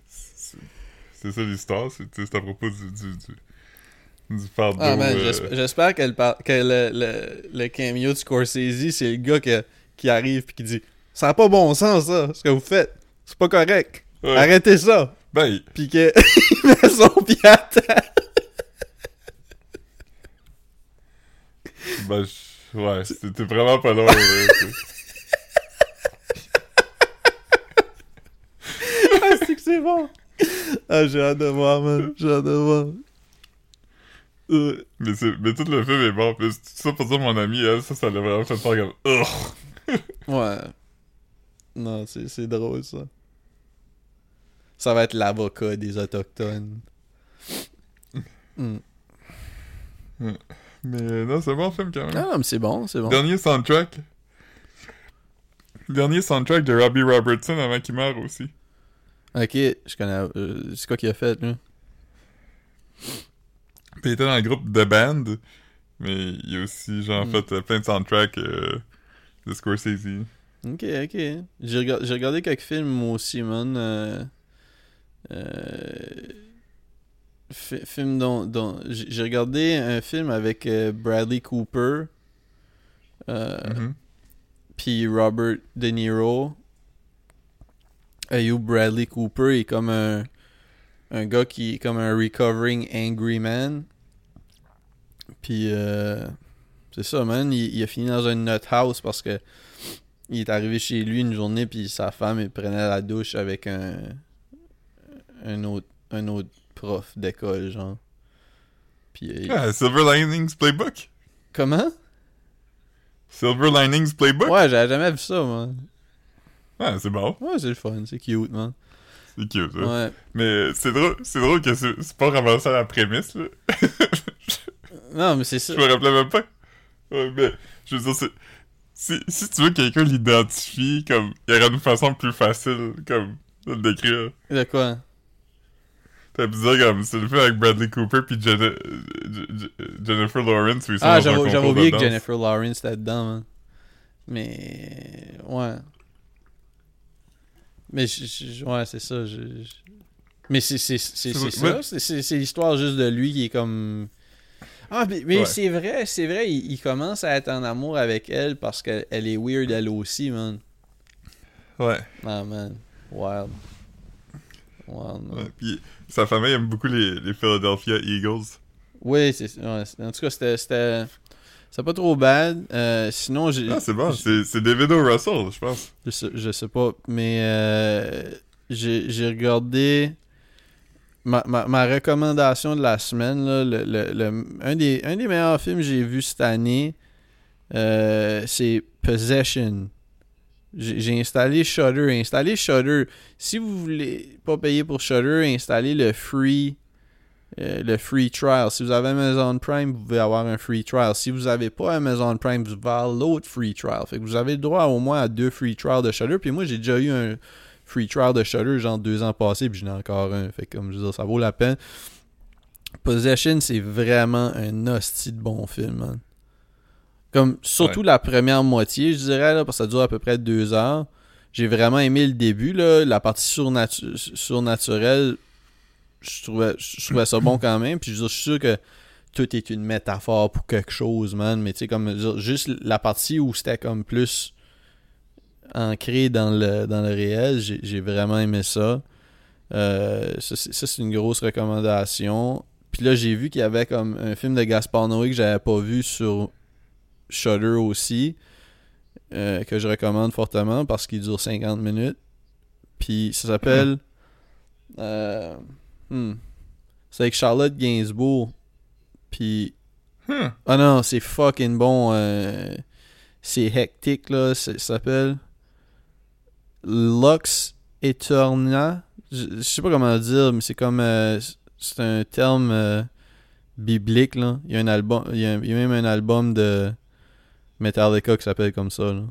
C'est ça l'histoire, c'est à propos du du du, du fardeau. Ah euh, j'esp- j'espère que, le, que le, le, le cameo de Scorsese, c'est le gars que- qui arrive pis qui dit « Ça n'a pas bon sens, ça, ce que vous faites. C'est pas correct. ouais. Arrêtez ça. Ben, » Pis que il met son pied à terre. ben, je- ouais, c'était vraiment pas loin. Ah, c'est que c'est bon. Ah, j'ai hâte de voir, man. J'ai hâte de voir. Euh, mais, c'est- mais tout le film est bon. C'est ça pour dire mon ami, elle, ça, ça l'a vraiment fait faire comme. Ouais. Non, c'est drôle, ça. Ça va être l'avocat des Autochtones. Hmm. Mais euh, non, c'est bon film quand même. Ah, non, mais c'est bon, c'est bon. Dernier soundtrack. Dernier soundtrack de Robbie Robertson avant qu'il meure aussi. Ok, je connais. euh, c'est quoi qu'il a fait, lui? Il était dans le groupe The Band, mais il a aussi, genre, Mm. fait euh, plein de soundtracks euh, de Scorsese. Ok, ok. J'ai rega- j'ai regardé quelques films, moi aussi, man. Fi- film dont. dont j'ai regardé un film avec Bradley Cooper. Mhm. puis Robert De Niro. Ayou Bradley Cooper est comme un, un gars qui est comme un recovering angry man. Puis euh, c'est ça, man. Il, il a fini dans un nut house parce que il est arrivé chez lui une journée puis sa femme il prenait la douche avec un un autre un autre prof d'école genre. Puis euh, il- Ah, Silver Linings Playbook? comment? Silver Linings Playbook? Ouais, j'avais jamais vu ça, man. Ah, c'est bon. Ouais, c'est le fun, c'est cute, man. C'est cute, ça. Ouais. Mais c'est drôle, c'est drôle que c'est pas ramassé à la prémisse, là. Non, mais c'est ça. Je me rappelais même pas. Ouais, mais, je veux dire, c'est... Si, si tu veux que quelqu'un l'identifie, comme, il y aurait une façon plus facile, comme, de le décrire. De quoi? T'as dire, comme, c'est le film avec Bradley Cooper pis Jenna- euh, J- J- Jennifer Lawrence, où ils sont Ah, j'avais oublié que. Jennifer Lawrence était dedans, man. Mais. Ouais. Mais, je- je- ouais, c'est ça. je- Mais c'est ça. C'est- l'histoire juste de lui qui est comme. Ah, mais, mais Ouais. c'est vrai, c'est vrai, il, il commence à être en amour avec elle parce qu'elle elle est weird elle aussi, man. Ouais. Ah, man. Wild. Wild, man. ouais. Pis sa famille aime beaucoup les, les Philadelphia Eagles. Oui, c'est. ouais, c'est- en tout cas, c'était. C'était pas trop bad. Euh, sinon, j'ai. Ah, c'est bon. C'est c'est David O. Russell, je pense. Je sais, je sais pas, mais euh, j'ai regardé ma, ma, ma recommandation de la semaine, là, le, le- le- un, des, un des meilleurs films que j'ai vu cette année, euh, c'est Possession. J'ai j'ai installé Shudder. Installez Shudder. Si vous voulez pas payer pour Shudder, installez le free euh, le free trial. Si vous avez Amazon Prime, vous pouvez avoir un free trial. Si vous n'avez pas Amazon Prime, vous pouvez avoir l'autre free trial. Fait que vous avez le droit au moins à deux free trials de Shudder. Puis moi, j'ai déjà eu un free trial de Shudder, genre deux ans passés, puis j'en ai encore un. Fait que comme je veux dire, ça vaut la peine. Possession, c'est vraiment un hostie de bon film, man. Comme, surtout la première moitié, je dirais, là, parce que ça dure à peu près deux heures. J'ai vraiment aimé le début, là, la partie surnatu- surnaturelle. Je trouvais, je trouvais ça bon quand même. Puis je, suis sûr que tout est une métaphore pour quelque chose, man. Mais tu sais, comme juste la partie où c'était comme plus ancré dans le, dans le réel, j'ai vraiment aimé ça. Euh, ça, c'est ça, c'est une grosse recommandation. Puis là, j'ai vu qu'il y avait comme un film de Gaspar Noé que j'avais pas vu sur Shudder aussi, euh, que je recommande fortement parce qu'il dure 50 minutes. Puis ça s'appelle. euh, hmm. c'est avec Charlotte Gainsbourg. Puis. Hmm. Ah non, c'est fucking bon. euh, c'est hectic, là. Ça s'appelle. Lux Eterna. Je, sais pas comment dire, mais c'est comme. euh, c'est un terme euh, biblique, là. Il y a un album. Il y a, il y a même un album de Metallica qui s'appelle comme ça, là.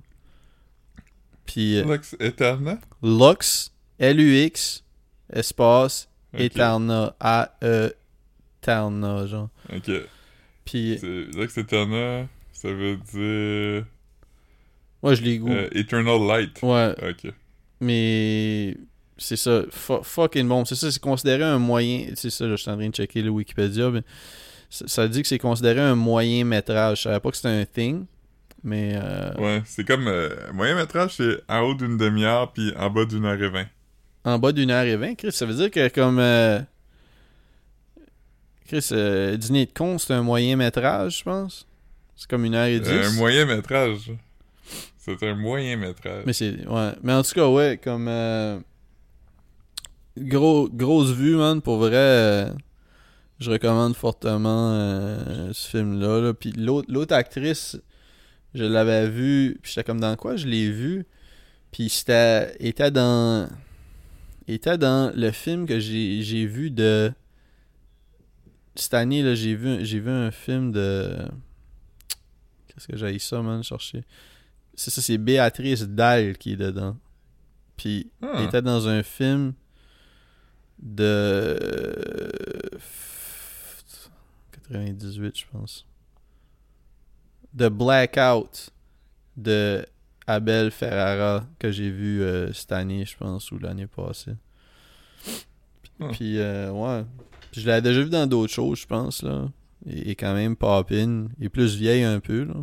Puis. euh, Lux Eterna? Lux, L-U-X, espace, Ok. Eterna, A-E, Terna, genre. Ok. Puis, C'est- Lux Eterna, ça veut dire. moi, je l'ai goût. euh, Eternal Light. Ouais, Ok. mais c'est ça, fu- fucking bon. C'est ça, c'est considéré un moyen. C'est ça, là, je suis en train de checker le Wikipédia, mais ça, ça dit que c'est considéré un moyen métrage. Je savais pas que c'était un thing, mais. euh, Ouais, c'est comme. euh, moyen métrage, c'est en haut d'une demi-heure, puis en bas d'une heure et vingt. En bas d'une heure et vingt, Chris, ça veut dire que comme. euh, Chris, euh, Dîner de con, c'est un moyen métrage, je pense. C'est comme une heure et dix. Un moyen métrage. C'est un moyen métrage. Mais c'est. Ouais. Mais en tout cas, ouais, comme. euh, gros, grosse vue, man. Pour vrai, euh, je recommande fortement euh, ce film-là. Là. Puis l'autre l'autre actrice, je l'avais vue. Puis j'étais comme dans quoi je l'ai vue? Puis c'était. était dans. Était dans le film que j'ai vu de. Cette année, là, j'ai vu, j'ai vu un film de. Qu'est-ce que j'ai ça, man, chercher. C'est ça, c'est Béatrice Dalle qui est dedans. Puis, Ah. il était dans un film de 98, je pense. De Blackout de Abel Ferrara que j'ai vu euh, cette année, je pense, ou l'année passée. Ah. Puis, euh, ouais. Puis je l'avais déjà vu dans d'autres choses, je pense, là. Il est quand même pop-in. Il est plus vieille un peu, là.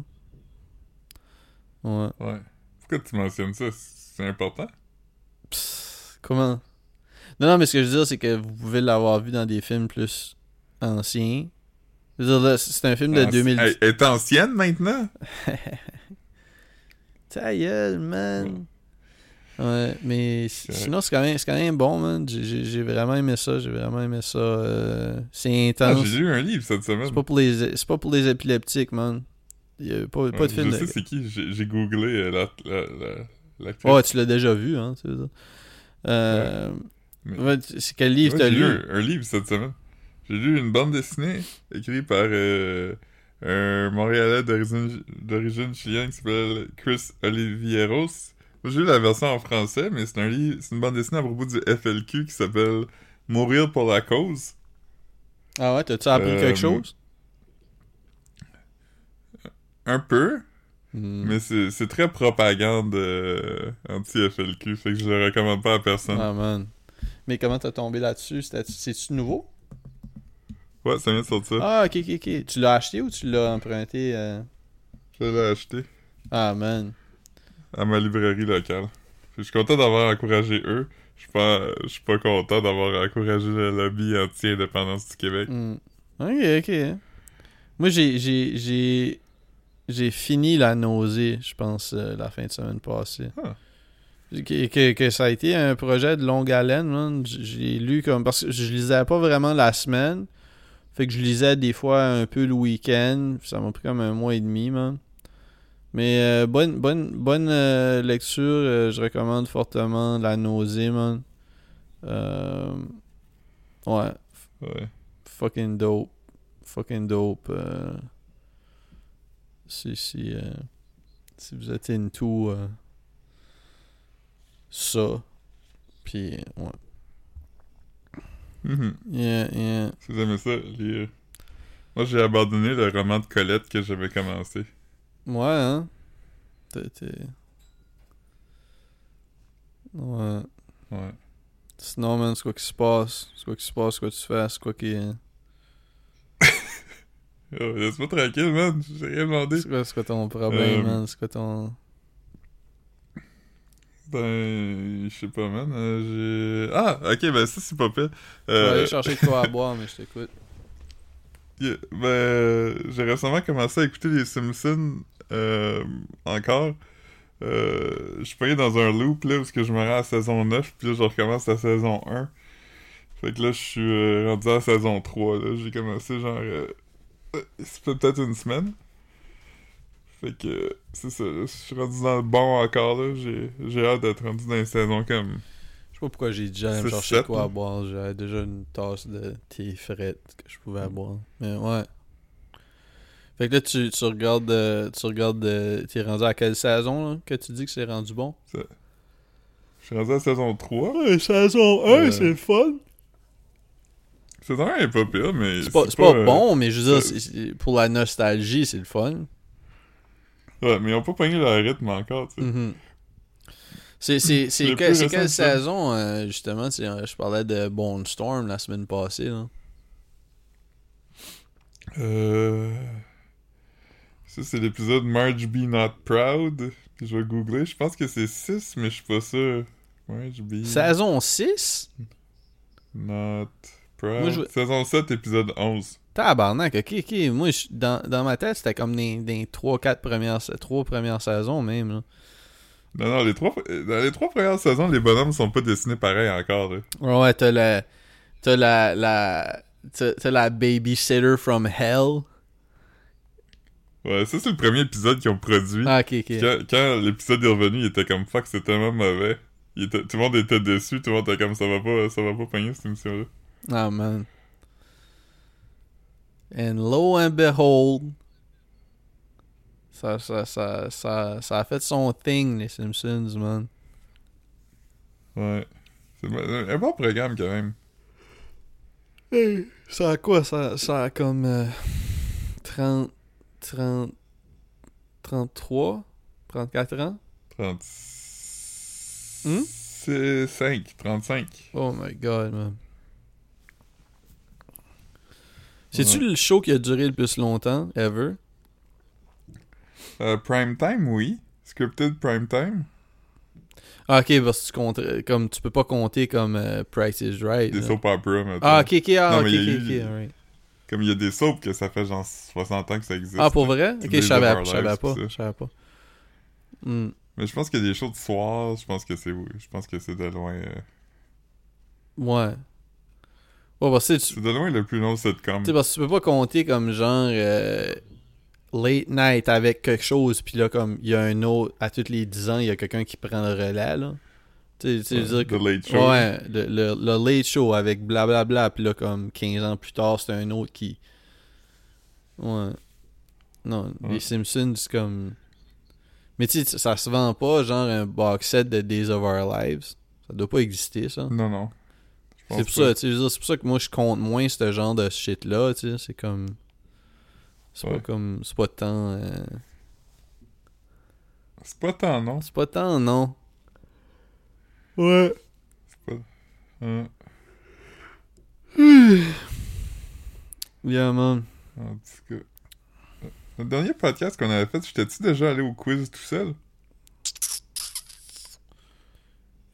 Ouais. Ouais. Pourquoi tu mentionnes ça? C'est important? Psst, comment? Non, non, mais ce que je veux dire, c'est que vous pouvez l'avoir vu dans des films plus anciens. Je veux dire, c'est un film de 2010. Elle elle est ancienne maintenant? Ta gueule, man. Ouais, mais sinon, c'est quand, même- c'est quand même bon, man. J'ai- vraiment aimé ça. J'ai vraiment aimé ça. euh, c'est Ah, intense. j'ai lu un livre cette semaine. c'est pas, pour les- c'est pas pour les épileptiques, man. Il y a pas, pas Ouais, de film Je de. sais c'est qui? J'ai googlé euh, la, la, la, l'actrice. Oh, tu l'as déjà vu, hein, c'est ça. Euh, Mais- ouais, c'est quel livre Ouais, t'as j'ai lu? lu un, un livre cette semaine. J'ai lu une bande dessinée écrite par euh, un Montréalais d'origine chilienne qui s'appelle Chris Olivieros. J'ai lu la version en français, mais c'est un livre, c'est une bande dessinée à propos du FLQ qui s'appelle Mourir pour la cause. Ah ouais, t'as-tu appris Euh, quelque chose? Un peu, Hmm. mais c'est c'est très propagande euh, anti-FLQ, fait que je le recommande pas à personne. Ah man. Mais comment t'as tombé là-dessus? C'est-tu nouveau? Ouais, ça vient de sortir. Ah, ok, ok, ok. Tu l'as acheté ou tu l'as emprunté? euh? Je l'ai acheté Ah man. à ma librairie locale. Je suis content d'avoir encouragé eux. Je suis pas, je suis pas content d'avoir encouragé le lobby anti-indépendance du Québec. Hmm. Ok, ok. Moi, j'ai, j'ai, j'ai, j'ai fini la nausée, je pense, euh, la fin de semaine passée. Ah. Que, que, que ça a été un projet de longue haleine, J'ai lu comme... Parce que je lisais pas vraiment la semaine. Fait que je lisais des fois un peu le week-end. Ça m'a pris comme un mois et demi, man. Mais euh, bonne, bonne, bonne euh, lecture. euh, je recommande fortement La nausée, man. Ouais. Ouais. Fucking dope. Fucking dope. si, si, si vous êtes into ça. Puis, ouais. Mhm. Yeah, yeah. Si vous aimez ça, lire. Moi, j'ai abandonné le roman de Colette que j'avais commencé. Ouais, hein? T'es. t'es- Ouais. Ouais. Sinon, man, c'est quoi qui se passe? C'est quoi qui se passe? C'est quoi tu fais? C'est quoi qui. Oh, Laisse-moi tranquille, man. J'ai rien demandé. C'est quoi, c'est quoi ton problème, Euh, man? C'est quoi ton. Ben, je sais pas, man. euh, j'ai... Ah, ok, ben ça, c'est pas pire. Je vais Euh, aller chercher de quoi à boire, mais je t'écoute. Yeah, ben, j'ai récemment commencé à écouter les Simpsons euh, encore. Euh, je suis pogné dans un loop là, parce que je me rends à saison 9, puis là je recommence la saison 1. Fait que là je suis euh, rendu à saison 3. Là. J'ai commencé genre. Euh, euh, c'est peut-être une semaine. Fait que euh, c'est ça, je suis rendu dans le bon encore là. J'ai, hâte d'être rendu dans une saison comme. Je sais pas pourquoi j'ai dit j'allais me chercher quoi à boire. J'avais déjà une tasse de thé frette que je pouvais boire. Mais ouais. Fait que là, tu, tu regardes. euh, tu regardes. euh, T'es rendu à quelle saison là, que tu dis que c'est rendu bon? Je suis rendu à saison 3. Ouais, saison 1, Euh, c'est le fun. Saison 1 est pas pire, mais. C'est pas, euh, bon, mais je veux dire, c'est- pour la nostalgie, c'est le fun. Ouais, mais ils ont pas pogné le rythme encore, tu sais. Mhm. C'est quelle saison, euh, justement, je parlais de Bone Storm la semaine passée. Là. Euh... Ça, c'est l'épisode Marge Be Not Proud. Je vais googler. Je pense que c'est 6, mais je suis pas sûr. Marge Be Saison 6 Not Proud. Moi, je- Saison 7, épisode 11. Tabarnak, ok, ok. Moi, je- dans, dans ma tête, c'était comme des, des 3-4 premières, premières saisons même. Là. Non, non, les trois, dans les trois premières saisons, les bonhommes sont pas dessinés pareil encore. Là. Ouais, ouais, t'as la. T'as la. la t'as la babysitter from hell. Ouais, ça, c'est le premier épisode qu'ils ont produit. Ah, ok, ok. Quand, quand l'épisode est revenu, il était comme fuck, c'était tellement mauvais. Il était- tout le monde était déçu, tout le monde était comme ça va pas, ça va pas pogner cette émission-là. Ah, man. And lo and behold, Ça, ça, ça, ça, ça a fait son thing, les Simpsons, man. Ouais. C'est un bon programme quand même. Hey, ça a quoi? Ça, ça a comme euh, 30, 30, 33, 34 ans? 35, 35. Oh my god, man. C'est-tu le show qui a duré le plus longtemps, ever? Euh, prime time, oui. Scripted prime time. Ah, ok, parce que tu comptes, comme, tu peux pas compter comme euh, Price is Right. Des soap opera, maintenant. Ah, ok, ok, ah, Non, ok, mais il y a ok, eu- ok, alright. Comme il y a des soaps que ça fait genre 60 ans que ça existe. Ah, pour vrai? Ok, je savais, pas, je savais pas. Hmm. Mais je pense qu'il y a des shows de soir, je pense que c'est je pense que c'est de loin euh, Ouais. Ouais, tu c'est de loin le plus long sitcom. tu sais, parce que tu peux pas compter comme genre euh, late night avec quelque chose, puis là, comme il y a un autre, à tous les 10 ans, il y a quelqu'un qui prend le relais, là. Tu sais, dire que- Late Show. Ouais, le, le, le late show avec blablabla, puis là, comme 15 ans plus tard, c'est un autre qui. Ouais. Non, Ouais. les Simpsons, c'est comme. Mais tu sais, ça se vend pas, genre un box set de Days of Our Lives. Ça doit pas exister, ça. Non non. C'est pour pas. ça, c'est pour ça que moi je compte moins ce genre de shit là, tu sais, c'est comme c'est Ouais. pas comme c'est pas tant euh, C'est pas tant non? c'est pas tant non. Ouais. Hein. Yeah man. En tout cas. Le dernier podcast qu'on avait fait, j'étais-tu déjà allé au quiz tout seul?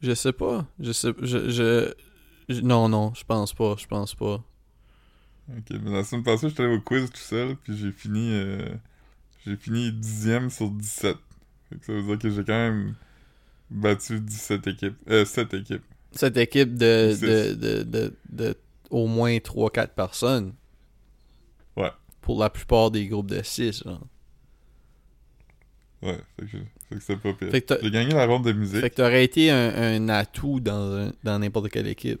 Je sais pas, je sais je- non non, je pense pas, je pense pas. Ok, mais la semaine passée, j'étais allé au quiz tout seul, puis j'ai fini. euh, j'ai fini dixième sur 17. Fait que ça veut dire que j'ai quand même battu 17 équipes. Euh, 7 équipes. Cette équipe de de, de, de, de au moins 3 4 personnes. Ouais. Pour la plupart des groupes de 6 genre. Ouais, fait que, fait que c'était pas pire. J'ai gagné la ronde de musique. Fait que t'aurais été un, un atout dans, un- dans n'importe quelle équipe.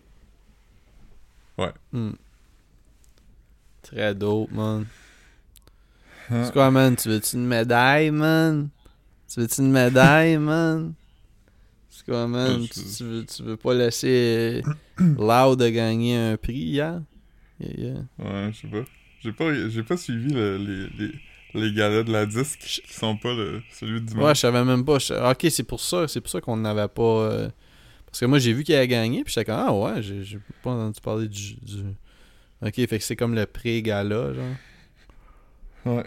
Ouais. Hmm. Très dope, man. Hein? C'est quoi, man? Tu veux-tu une médaille, man? Tu veux-tu une médaille, man? C'est quoi, man? Ouais, Tu, veux, tu veux pas laisser Loud de gagner un prix hier? Yeah, yeah. Ouais, je sais pas. J'ai pas, j'ai pas suivi le- les, les, les galas de la disque qui sont pas le, celui du Ouais, dimanche. je savais même pas. Ok, c'est pour ça. C'est pour ça qu'on n'avait pas. euh, Parce que moi, j'ai vu qu'il a gagné, puis j'étais comme, ah ouais, j'ai pas entendu parler du, du- Ok, fait que c'est comme le pré-gala, genre. Ouais.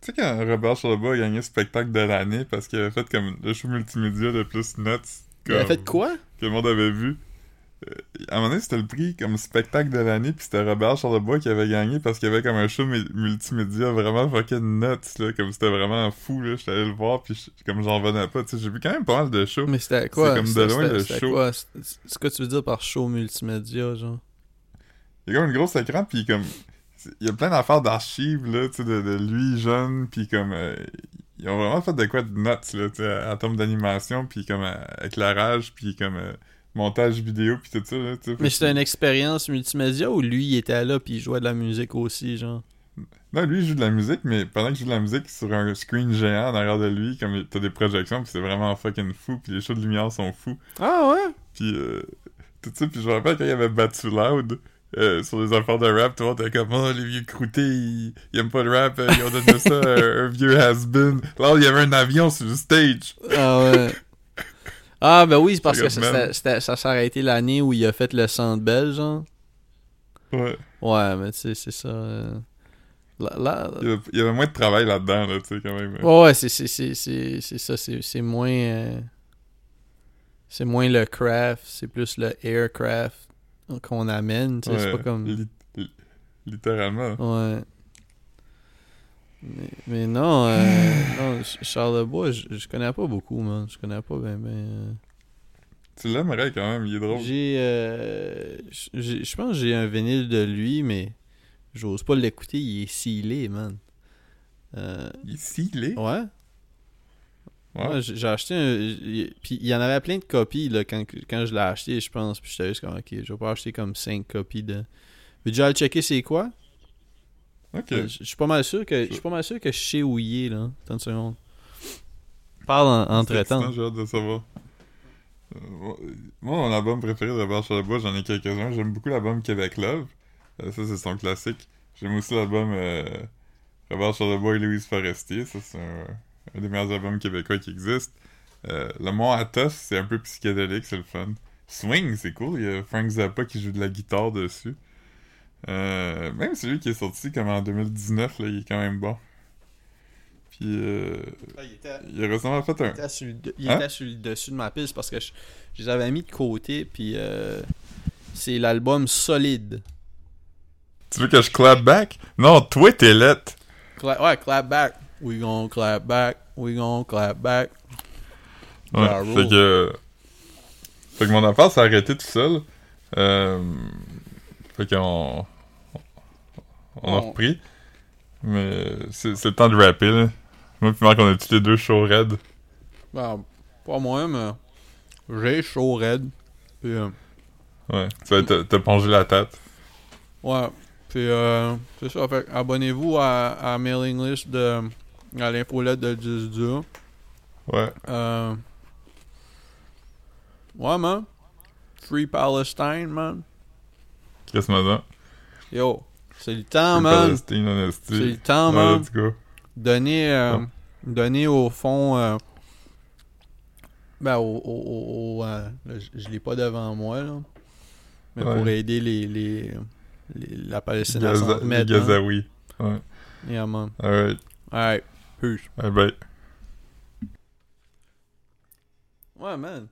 Tu sais quand Robert Charlebois a gagné spectacle de l'année parce qu'il avait fait comme le show multimédia le plus nuts Il a comme- fait quoi? que le monde avait vu. Euh, à un moment donné, c'était le prix comme spectacle de l'année, puis c'était Robert Charlebois qui avait gagné parce qu'il y avait comme un show mu- multimédia vraiment fucking nuts, là, comme c'était vraiment fou, là. J'étais allé le voir, puis comme j'en revenais pas, tu sais, j'ai vu quand même pas mal de shows. Mais c'était quoi? comme de loin le show. quoi? C'est c'est quoi tu veux dire par show multimédia, genre? Il y a comme une grosse écran, puis comme. c'est- Il y a plein d'affaires d'archives, là, tu sais, de, de lui jeune, puis comme. euh, ils ont vraiment fait de quoi de nuts, là, tu sais, en termes d'animation, puis comme euh, éclairage, puis comme euh, montage vidéo, puis tout ça, là. Mais c'était une expérience multimédia ou lui, il était là puis il jouait de la musique aussi, genre? Non, lui, il joue de la musique, mais pendant qu'il joue de la musique, sur un screen géant en arrière de lui, comme t'as des projections, puis c'est vraiment fucking fou, puis les shows de lumière sont fous. Ah ouais? Puis euh, tout ça, puis je me rappelle quand il avait battu Loud euh, sur les affaires de rap, tout le monde était comme oh, les vieux croûtés, ils, ils aiment pas le rap, euh, ils ont donné ça à un, un vieux has-been. Là, il y avait un avion sur le stage. Ah ouais. Ah ben oui, c'est parce que ça, c'était- ça s'est arrêté l'année où il a fait le centre belle, genre. Ouais. Ouais, mais tu sais, c'est ça. euh, Là, là- Il y avait, moins de travail là-dedans, là, tu sais, quand même. Ouais, ouais, c'est, ça, c'est, moins... euh, C'est moins le craft, c'est plus le aircraft qu'on amène, tu sais, c'est pas comme... li- li- littéralement. Ouais. Mais, mais non, euh, non, Charlebois, je, je connais pas beaucoup, man. Je connais pas ben ben... euh. Tu l'aimerais quand même, il est drôle. J'ai... euh, j'ai- Je pense que j'ai un vinyle de lui, mais j'ose pas l'écouter, il est scellé, man. Euh, il est. ouais. Ouais. Ouais, j'ai acheté un. il- Puis il y en avait plein de copies là, quand, quand je l'ai acheté, je pense. Puis j'étais juste comme, ok, je vais pas acheter comme 5 copies de. Veux déjà aller checker c'est quoi? Ok. Euh, Je suis pas mal sûr que je suis pas mal sûr que je sais où il est là. Attends une seconde. Parle en, entre temps. J'ai hâte de savoir. Euh, moi- mon album préféré de Robert Charlebois, j'en ai quelques-uns. J'aime beaucoup l'album Québec Love. Euh, ça, c'est son classique. J'aime aussi l'album Robert Charlebois et Louise Forestier. Ça, c'est un, un des meilleurs albums québécois qui existent. Euh, le Mont Athos, c'est un peu psychédélique, c'est le fun. Swing, c'est cool. Il y a Frank Zappa qui joue de la guitare dessus. Euh, même celui qui est sorti comme en 2019, là, il est quand même bon. Puis, euh, Ah, il était, il a récemment fait un... il était sur le, il Hein? était sur le dessus de ma piste parce que je, je les avais mis de côté puis euh, c'est l'album solide. Tu veux que je clap back? Non, toi, t'es lettre. Cla- ouais, clap back. We gon' clap back. We gon' clap back. Ouais, fait que... Fait que mon affaire s'est arrêtée tout seul. Euh... Fait qu'on... On a repris. Mais c'est le temps de rapper, là. Moi pis Marc, on a tous les deux chaud raide. Ben, pas moi, mais j'ai chaud raide. Puis, euh, Ouais. Tu vas te, plonger la tête. ouais. Puis, euh, c'est ça. Fait abonnez-vous à, à la mailing list de. à l'infolette de 10 dur. Ouais. Euh. Ouais, man. Free Palestine, man. Qu'est-ce que Yo, c'est le temps, man. C'est le temps, man. Donner, euh, Ouais. donner au fond. euh, ben, au. au, au- euh, là, je je l'ai pas devant moi, là. Mais Ouais. pour aider les, les, les- la Palestine à s'en les remettre. hein. Gazaouis. Ouais. Yeah, man. Alright. Alright. Peace. Bye bye. Ouais, man.